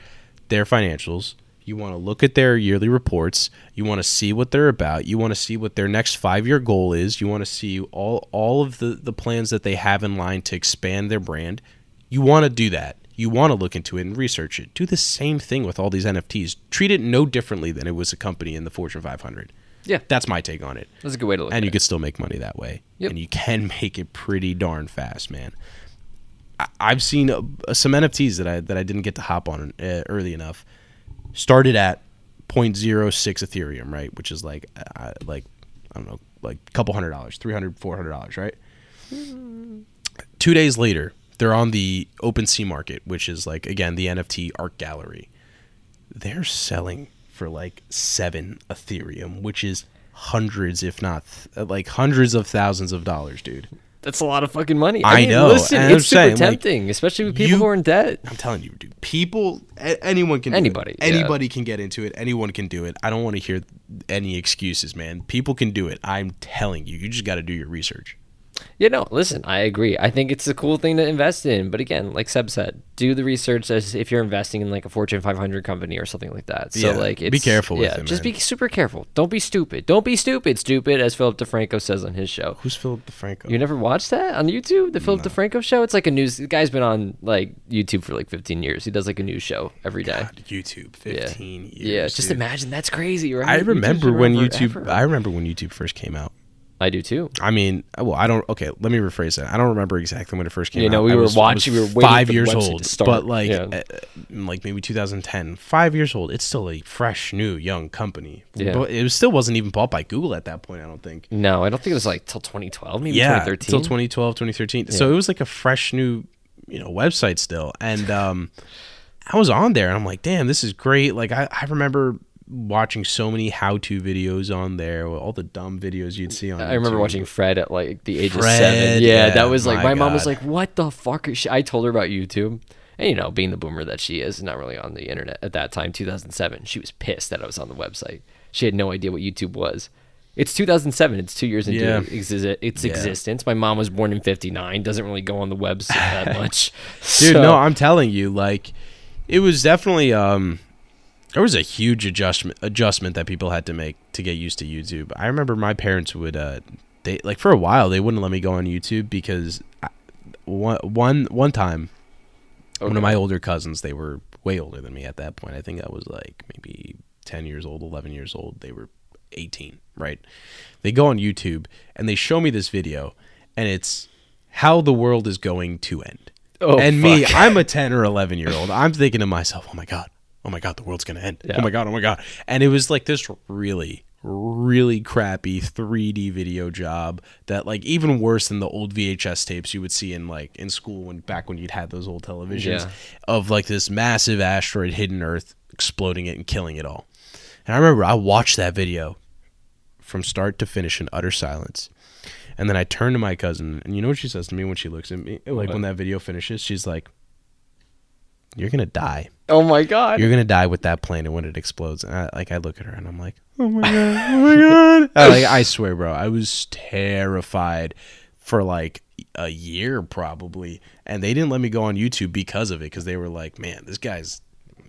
their financials. You want to look at their yearly reports. You want to see what they're about. You want to see what their next five year goal is. You want to see all all of the the plans that they have in line to expand their brand. You want to do that. You want to look into it and research it. Do the same thing with all these NFTs. Treat it no differently than it was a company in the Fortune 500. Yeah. That's my take on it. That's a good way to look at it. And you it. could still make money that way. Yep. And you can make it pretty darn fast, man. I, I've seen uh, some NFTs that I that I didn't get to hop on uh, early enough. Started at 0.06 Ethereum, right? Which is like uh, like I don't know, like a couple hundred dollars, 300 400 dollars, right? Two days later, they're on the OpenSea market, which is like again the NFT art gallery. They're selling for like seven Ethereum, which is hundreds, if not th- like hundreds of thousands of dollars, dude. That's a lot of fucking money. I know, Listen, and I'm it's super saying, like, tempting, especially with people you- who are in debt. I'm telling you, dude. People, anyone can. do it. Anybody, yeah. anybody can get into it. Anyone can do it. I don't want to hear any excuses, man. People can do it. I'm telling you. You just got to do your research. Yeah, no, listen, I agree. I think it's a cool thing to invest in. But again, like Seb said, do the research as if you're investing in like a Fortune 500 company or something like that. So Yeah, like, be careful with yeah, it, Just man. be super careful. Don't be stupid. Don't be stupid, stupid, as Philip DeFranco says on his show. Who's Philip DeFranco? You never watched that on YouTube? The Philip DeFranco show? It's like a news. The guy's been on like YouTube for like 15 years. He does like a news show every day. God, YouTube, Yeah. 15 years. yeah, just dude. imagine that's crazy, right? I remember when YouTube. forever. I remember when YouTube first came out. I do too. I mean, well, I don't. Okay, let me rephrase that. I don't remember exactly when it first came out. You out. know, we I were was- watching- we were five years old, start. but like, Yeah. uh, like maybe 2010. Five years old. It's still a fresh, new, young company. Yeah. but it was, still wasn't even bought by Google at that point. I don't think. No, I don't think it was like till 2012, maybe yeah, 2013. until 2012, 2013. So it was like a fresh, new, you know, website still, and um, I was on there, and I'm like, damn, this is great. Like, I, I remember watching so many how-to videos on there, all the dumb videos you'd see on. I remember watching Fred at like the age of seven. Yeah, yeah, that was like my my, mom was like, "What the fuck?" Is she? I told her about YouTube, and you know, being the boomer that she is, not really on the internet at that time, 2007. She was pissed that I was on the website. She had no idea what YouTube was. It's 2007. It's two years into Yeah. exi- its Yeah. existence. My mom was born in 59. Doesn't really go on the website that much. dude So- no i'm telling you like it was definitely um there was a huge adjustment adjustment that people had to make to get used to youtube. I remember my parents would uh they like for a while they wouldn't let me go on youtube because I, one one one time one of my older cousins they were way older than me at that point. I think i was like maybe 10 years old 11 years old. They were 18 right? They go on youtube and they show me this video and it's how the world is going to end. Oh, and me. I'm a 10 or 11 year old. I'm thinking to myself, oh my God, oh my God, the world's to end. Oh yeah. Oh my God, oh my God. And it was like this really, really crappy 3D video job that like even worse than the old VHS tapes you would see in like in school when back when you'd had those old televisions Yeah. of like this massive asteroid hitting Earth, exploding it and killing it all. And I remember I watched that video from start to finish in utter silence. And then I turned to my cousin, and you know what she says to me when she looks at me? Like when that video finishes, she's like, "You're gonna die. Oh my god. You're gonna die with that plane, and when it explodes." And I, like I look at her, and I'm like, "Oh my god, oh my god!" I, like I swear, bro, I was terrified for like a year probably, and they didn't let me go on YouTube because of it, because they were like, "Man, this guy's."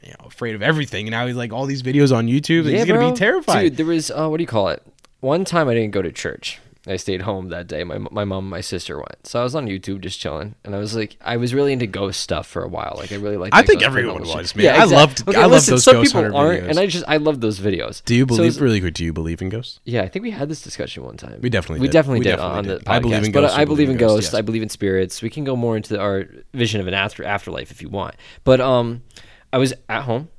You know, afraid of everything, and now he's like all these videos on YouTube. he's gonna bro. be terrified. Dude, there was uh, what do you call it? One time I didn't go to church. I stayed home that day. My my mom, and my sister went, so I was on YouTube just chilling, and I was like, I was really into ghost stuff for a while. Like I really liked. I think everyone was, man. I loved- I loved listen, those some ghost people aren't, videos. and I just I love those videos. do you So believe it's- really quick? Do you believe in ghosts? Yeah, I think we had this discussion one time. We definitely we did. definitely We did definitely on the podcast. I believe in but ghosts, I you believe in ghosts. yes. I believe in spirits. We can go more into our vision of an after afterlife if you want. But um, I was at home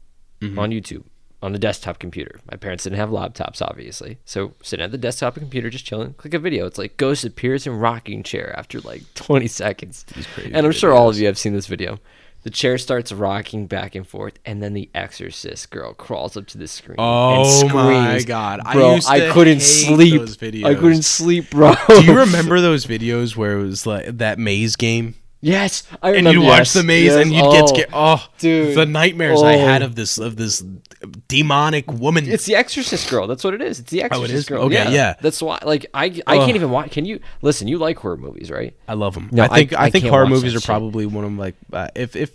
Mm-hmm. on YouTube on a desktop computer. My parents didn't have laptops, obviously, so sitting at the desktop computer just chilling. Click a video. It's like ghost appears in rocking chair after like 20 seconds. crazy and I'm sure all of you have seen this video. The chair starts rocking back and forth, and then the exorcist girl crawls up to the screen Oh and my screams. God. I Bro, used I, couldn't sleep. those I couldn't sleep, bro. Do you remember those videos where it was like that maze game? Yes, I remember. And you'd watch yes, the maze yes. and you'd oh, get scared. Oh, dude. the nightmares I Oh. had of this of this demonic woman. It's the Exorcist girl. That's what it is. It's the Exorcist Oh, is? girl. Okay, yeah. yeah. That's why. Like I, I Ugh. can't even watch. Can you listen? You like horror movies, right? I love them. No, I think I- I, I think horror movies are shit. probably one of like uh, if if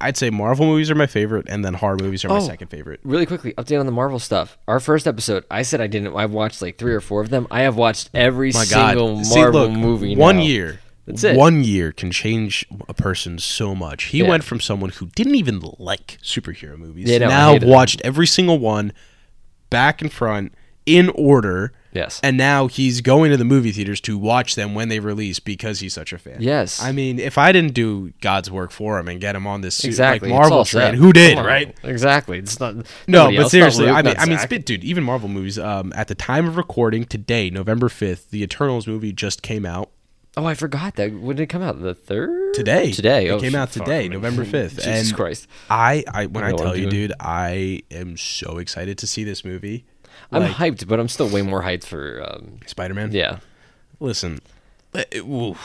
I'd say Marvel movies are my favorite, and then horror movies are my Oh. second favorite. Really quickly, update on the Marvel stuff. Our first episode, I said I didn't. I've watched like three or four of them. I have watched every single See, Marvel look, movie. One now. year. That's it. One year can change a person so much. He Yeah. went from someone who didn't even like superhero movies Yeah, no, now hated them. watched every single one back and front in order. Yes. And now he's going to the movie theaters to watch them when they release because he's such a fan. Yes. I mean, if I didn't do God's work for him and get him on this exactly. like Marvel train, who did, right? Exactly. It's not. No, but else. Seriously, I mean, I mean, spit, dude. Even Marvel movies. Um, at the time of recording today, November fifth, the Eternals movie just came out. Oh, I forgot that. When did it come out? The third Today. Today. It oh, came out today. November 5th. Jesus And Christ. I, I when I, what tell you, dude, I am so excited to see this movie. I'm Like, hyped, but I'm still way more hyped for. Um, Spider Man. yeah. Listen,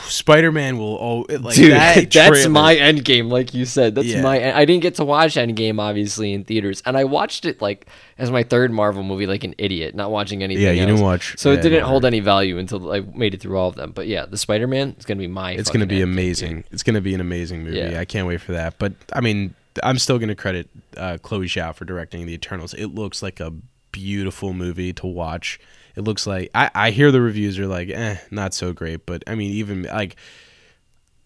Spider Man will oh like Dude, that that's my end game, like you said. That's Yeah. my. I didn't get to watch Endgame obviously in theaters, and I watched it like as my third Marvel movie, like an idiot, not watching anything. Yeah, you else. didn't watch- so it didn't hold any value until I made it through all of them. But yeah, the Spider Man is gonna be my. It's gonna be game, amazing. dude. It's gonna be an amazing movie. Yeah. I can't wait for that. But I mean, I'm still gonna credit uh, Chloe Zhao for directing the Eternals. It looks like a beautiful movie to watch. It looks like I, I hear the reviews are like, eh, not so great. But I mean, even like.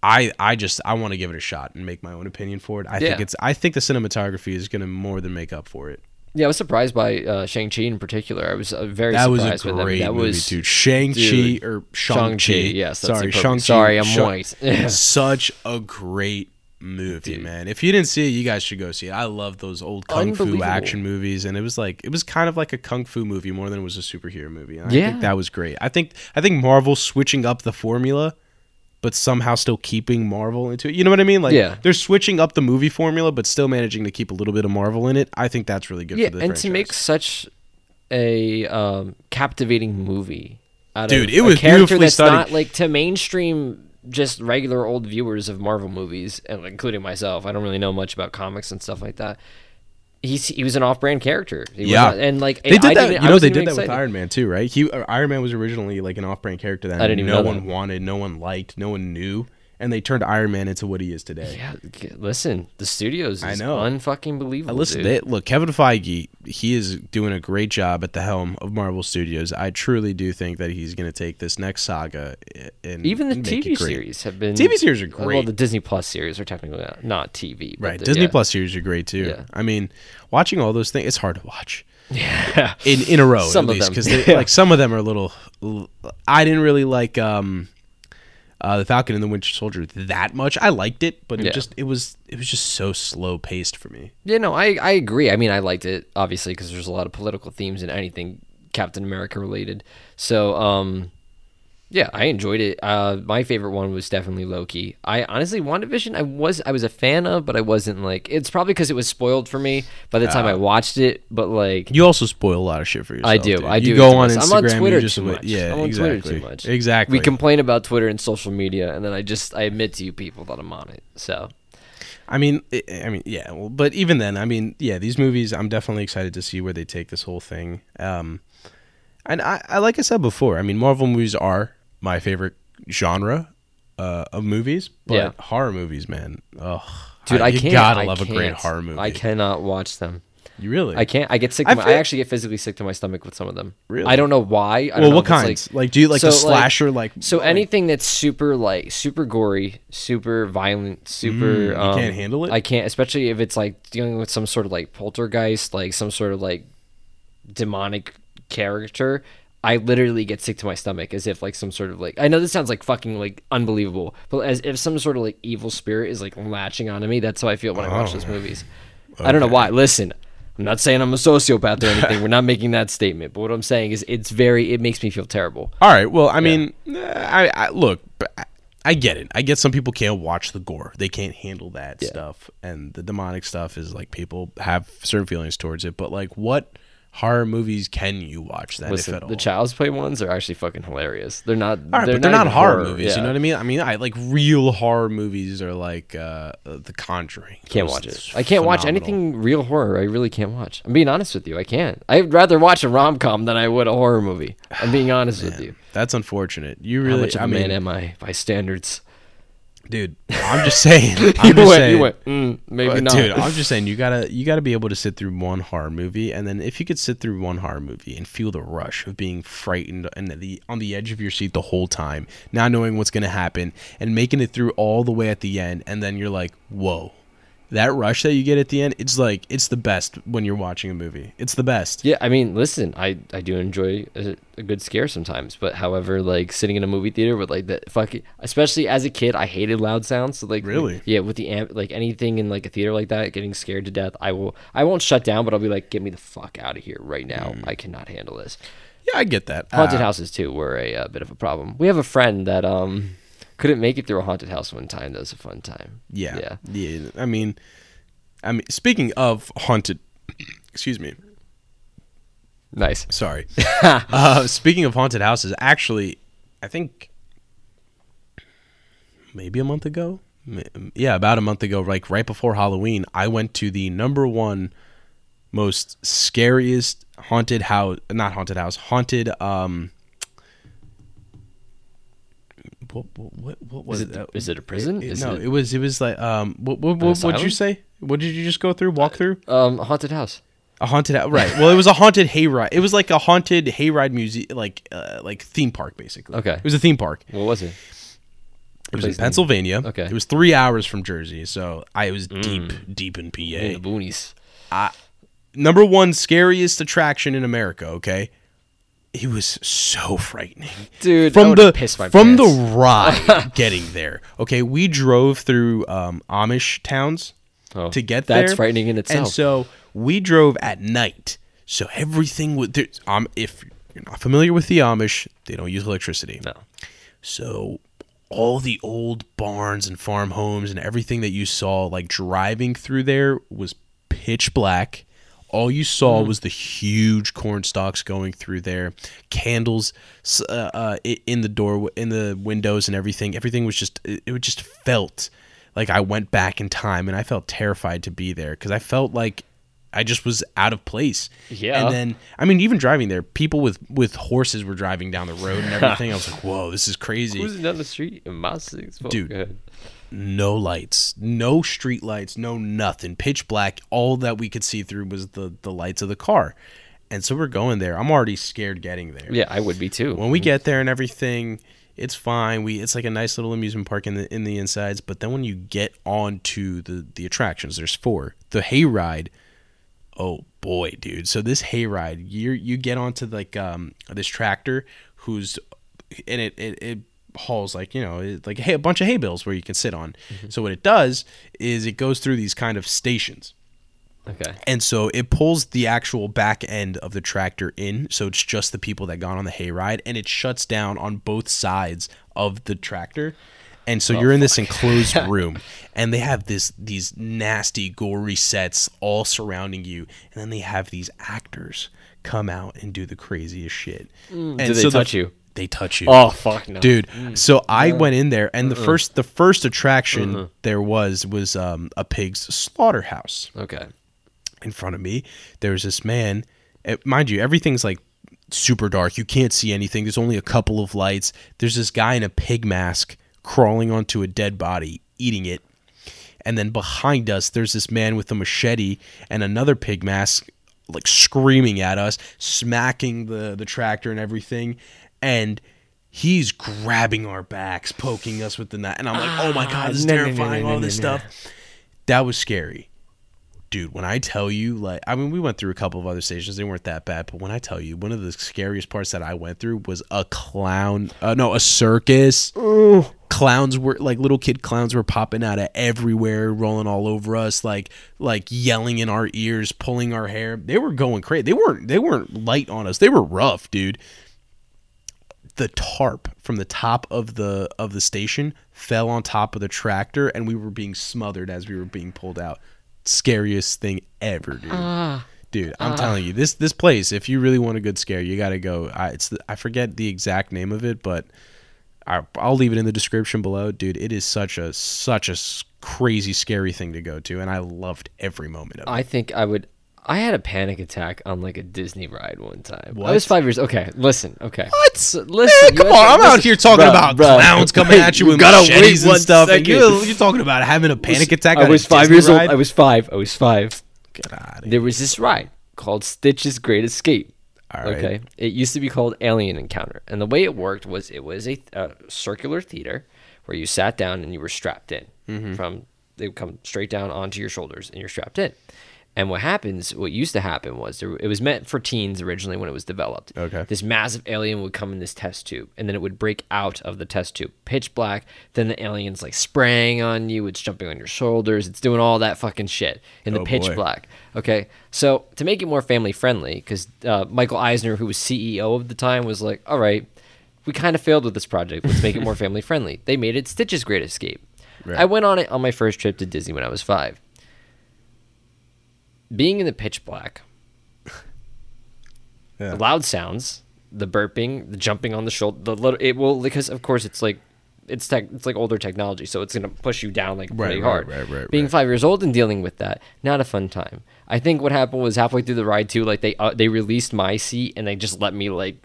I, I just I want to give it a shot and make my own opinion for it. I think it's I think the cinematography is gonna more than make up for it. Yeah, I was surprised by uh, Shang Chi in particular. I was uh, very That was surprised a with them. great That movie, was dude. Shang Chi or Shang Chi. Shang-Chi, yes, that's sorry, Shang Chi. sorry, I'm Shang- white. Such a great movie, man. If you didn't see it, you guys should go see it. I love those old kung fu action movies, and it was like it was kind of like a kung fu movie more than it was a superhero movie. And I Yeah. think that was great. I think I think Marvel switching up the formula. But somehow still keeping Marvel into it. You know what I mean? Like Yeah. they're switching up the movie formula, but still managing to keep a little bit of Marvel in it. I think that's really good yeah, for the and franchise. to make such a um, captivating movie out Dude, of it a was character beautifully that's studied. not like to mainstream just regular old viewers of Marvel movies, including myself. I don't really know much about comics and stuff like that. He's he was an off-brand character. He Yeah. not- and like They did I that. You know, they did that with. Iron Man too, right? He Iron Man was originally like an off-brand character that I didn't even no one that. wanted, no one liked, no one knew, and they turned Iron Man into what he is today. Yeah, listen, the studios is I know. unfucking believable. Uh, Listen, they, look, Kevin Feige, he is doing a great job at the helm of Marvel Studios. I truly do think that he's going to take this next saga and even the TV series have been TV series are great. Well, the Disney Plus series are technically not, TV, Right, the- Disney yeah. Plus series are great too. Yeah. I mean, watching all those things, it's hard to watch. Yeah, in in a row Some at of least because Yeah. like some of them are a little i didn't really like um uh the falcon and the winter soldier that much i liked it but it Yeah. just it was it was just so slow paced for me Yeah, no, I, I agree. I mean, I liked it obviously because there's a lot of political themes in anything Captain America related. So, um, yeah, I enjoyed it. Uh, my favorite one was definitely Loki. I honestly, WandaVision, I was I was a fan of, but I wasn't like. It's probably because it was spoiled for me by the time I watched it. But like, You also spoil a lot of shit for yourself. I do. dude. I do. You go on. Instagram. I'm on Twitter just, too much. Yeah, I'm on exactly. Twitter too much. Exactly. We complain about Twitter and social media, and then I just I admit to you people that I'm on it. So I mean, I I mean, yeah. Well, but even then, I mean, yeah, these movies, I'm definitely excited to see where they take this whole thing. Um, and I, I like I said before, I mean, Marvel movies are my favorite genre uh, of movies, but Yeah. horror movies, man, oh, dude, I, you can't. gotta I love a great horror movie. I cannot watch them. You really? I can't. I get sick. I To my, I actually get physically sick to my stomach with some of them. Really? I don't know why. I don't well, know what kinds? Like, do you like so, the slasher? Like, So like- anything that's super like super gory, super violent, super Mm, you um, can't handle it? I can't, especially if it's like dealing with some sort of like poltergeist, like some sort of like demonic character. I literally get sick to my stomach as if like some sort of like I know this sounds like fucking like unbelievable, but as if some sort of like evil spirit is like latching onto me. That's how I feel when I watch Oh. those movies. I don't know why. Listen, I'm not saying I'm a sociopath or anything. We're not making that statement. But what I'm saying is, it's very. It makes me feel terrible. All right. Well, I mean, uh, I, I look. I- I get it. I get some people can't watch the gore. They can't handle that stuff, and the demonic stuff is like people have certain feelings towards it. But like, what horror movies can you watch that Listen, if at all? the Child's Play ones are actually fucking hilarious. They're not. all right, they're but they're not even horror, movies. yeah. You know what I mean? I mean, I like real horror movies are like uh, The Conjuring. Can't Those watch it. I can't watch anything real horror. I really can't watch. I'm being honest with you. I can't. I'd rather watch a rom com than I would a horror movie. I'm being honest with you. That's unfortunate. You How really, much of a I man mean, am I by standards? Dude. I'm just saying. I'm you just went. saying. You went. Mm, maybe not. Dude, I'm just saying you gotta you gotta be able to sit through one horror movie, and then if you could sit through one horror movie and feel the rush of being frightened and the on the edge of your seat the whole time, not knowing what's gonna happen, and making it through all the way at the end, and then you're like, whoa, that rush that you get at the end, it's like it's the best when you're watching a movie. It's the best. Yeah, I mean, listen, I I do enjoy a, a good scare sometimes, but however, like sitting in a movie theater with like that fucking, especially as a kid, I hated loud sounds. So like, Really? yeah, with the amp, like anything in like a theater like that, getting scared to death, I will, I won't shut down, but I'll be like, get me the fuck out of here right now. I cannot handle this. Yeah, I get that. Haunted Uh, houses too were a, uh bit of a problem. We have a friend that um couldn't make it through a haunted house one time. That was a fun time. Yeah. yeah. Yeah. I mean, I mean, speaking of haunted, excuse me. Nice. Sorry. uh, speaking of haunted houses, actually, I think maybe a month ago. Yeah, about a month ago, like right before Halloween, I went to the number one most scariest haunted house, not haunted house, haunted. Um, what what what, was Is it, it? is it a prison? It- no, it, it was it was like um what what, what what'd you say? What did you just go through? Walk through um a haunted house? a haunted house, right? Well, it was a haunted hayride. It was like a haunted hayride music like uh, like theme park basically. Okay. it was a theme park. What was it? It was in name? Pennsylvania. Okay. it was three hours from Jersey, so I was Mm. deep deep in PA. the boonies. Number one scariest attraction in America. Okay. It was so frightening. Dude, from the from pants. the ride getting there. Okay, we drove through um, Amish towns Oh, to get there. that's frightening in itself. And so we drove at night. So everything would. there- Um, if you're not familiar with the Amish, they don't use electricity. No. So all the old barns and farm homes and everything that you saw, like driving through there, was pitch black. All you saw Hmm. was the huge corn stalks going through there, candles uh, uh, in the door, in the windows, and everything. Everything was just it, it just felt like I went back in time, and I felt terrified to be there because I felt like I just was out of place. Yeah. And then I mean, even driving there, people with with horses were driving down the road and everything. I was like, whoa, this is crazy Cruising down the street in my six. Dude. No lights, no street lights, no nothing, pitch black. All that we could see through was the the lights of the car, and so we're going there. I'm already scared getting there. Yeah, I would be too. When we get there and everything, it's fine. We it's like a nice little amusement park in the in the insides. But then when you get onto the the attractions, there's four. The hayride. Oh boy, dude! So this hayride, you you get onto like um this tractor who's and it it, it hauls like you know like hay, a bunch of hay bales where you can sit on. Mm-hmm. So what it does is it goes through these kind of stations. Okay. And so it pulls the actual back end of the tractor in, so it's just the people that got on the hayride, and it shuts down on both sides of the tractor. And so oh, you're in this enclosed room, and they have this these nasty, gory sets all surrounding you, and then they have these actors come out and do the craziest shit. Mm. and Do they the- touch you? They touch you. Oh fuck no, dude so i went in there and the Uh-uh. first the first attraction there was was um, a pig's slaughterhouse. Okay. in front of me there was this man eh, mind you everything's like super dark. You can't see anything. There's only a couple of lights. There's this guy in a pig mask crawling onto a dead body eating it. And then behind us there's this man with a machete and another pig mask like screaming at us smacking the the tractor and everything and he's grabbing our backs poking us with the knife. And i'm like oh my god this is no, terrifying all this stuff. That was scary. Dude when i tell you like i mean we went through a couple of other stations. They weren't that bad. But when i tell you one of the scariest parts that i went through was a clown uh, no a circus. Clowns were like little kid clowns were popping out of everywhere rolling all over us like like yelling in our ears pulling our hair. They were going crazy. They weren't they weren't light on us. They were rough dude the tarp from the top of the of the station fell on top of the tractor and we were being smothered as we were being pulled out scariest thing ever dude ah. dude i'm ah. telling you this this place if you really want a good scare you got to go I, it's the, i forget the exact name of it but I, I'll leave it in the description below, dude. It is such a such a crazy scary thing to go to, and I loved every moment of it. I think I would. I had a panic attack on like a Disney ride one time. I was five years. Okay, listen. Okay. What? So, listen. Man, come on! I'm out here talking Bruh, about bruh, clowns coming at you you with gotta machetes and stuff, and second. you, you're talking about having a panic attack. I was five Disney years ride? old. I was five. I was five. Get out of There was this ride called Stitch's Great Escape. All right. Okay. It used to be called Alien Encounter. And the way it worked was it was a, a circular theater where you sat down and you were strapped in Mm-hmm. from they would come straight down onto your shoulders and you're strapped in. And what happens, what used to happen was there, it was meant for teens originally when it was developed. Okay. This massive alien would come in this test tube and then it would break out of the test tube, pitch black. Then the alien's like spraying on you, it's jumping on your shoulders, it's doing all that fucking shit in the Oh, pitch boy. black. Okay. So to make it more family friendly, because uh, Michael Eisner, who was CEO of the time, was like, all right, we kind of failed with this project. Let's make it more family friendly. They made it Stitch's Great Escape. Right. I went on it on my first trip to Disney when I was five. Being in the pitch black, Yeah. loud sounds, the burping, the jumping on the shoulder, the little it will because of course it's like it's tech, it's like older technology, so it's gonna push you down like Right, pretty right, hard. right, right, Being right. five years old and dealing with that, not a fun time. I think what happened was halfway through the ride too, like they uh, they released my seat and they just let me like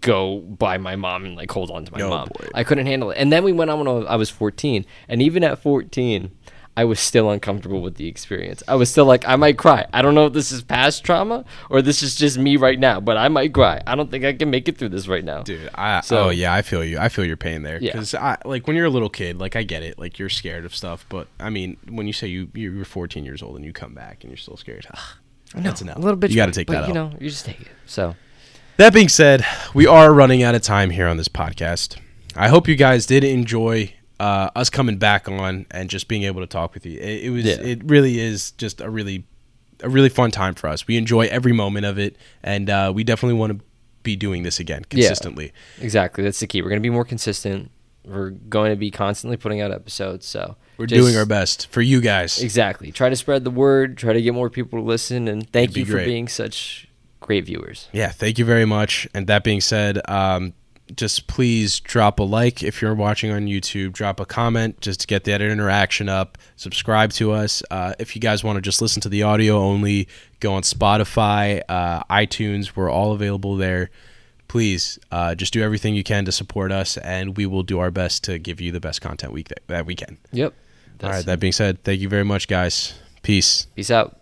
go by my mom and like hold on to my Oh, mom. boy. I couldn't handle it. And then we went on when I was 14, and even at 14, I was still uncomfortable with the experience. I was still like, I might cry. I don't know if this is past trauma or this is just me right now, but I might cry. I don't think I can make it through this right now. Dude, I So- oh yeah, I feel you. I feel your pain there. Yeah. Because I like when you're a little kid, like I get it, like you're scared of stuff. But I mean, when you say you you're 14 years old and you come back and you're still scared, ah, that's enough. a little bit. You got to take but, that You out. know, you just take it. So That being said, we are running out of time here on this podcast. I hope you guys did enjoy uh, us coming back on and just being able to talk with you. It, it was, Yeah. it really is just a really, a really fun time for us. We enjoy every moment of it, and uh, we definitely want to be doing this again consistently. exactly, that's the key. We're gonna be more consistent. We're going to be constantly putting out episodes. So We're just- doing our best for you guys. Exactly. Try to spread the word. Try to get more people to listen. And thank It'd be you for being such great viewers. Yeah, thank you very much. And that being said, um, just please drop a like if you're watching on YouTube. Drop a comment just to get that interaction up. Subscribe to us. Uh, if you guys want to just listen to the audio only, go on Spotify, uh, iTunes. We're all available there. Please uh, just do everything you can to support us, and we will do our best to give you the best content we that we can. Yep. all right. That being said, thank you very much, guys. Peace. Peace out.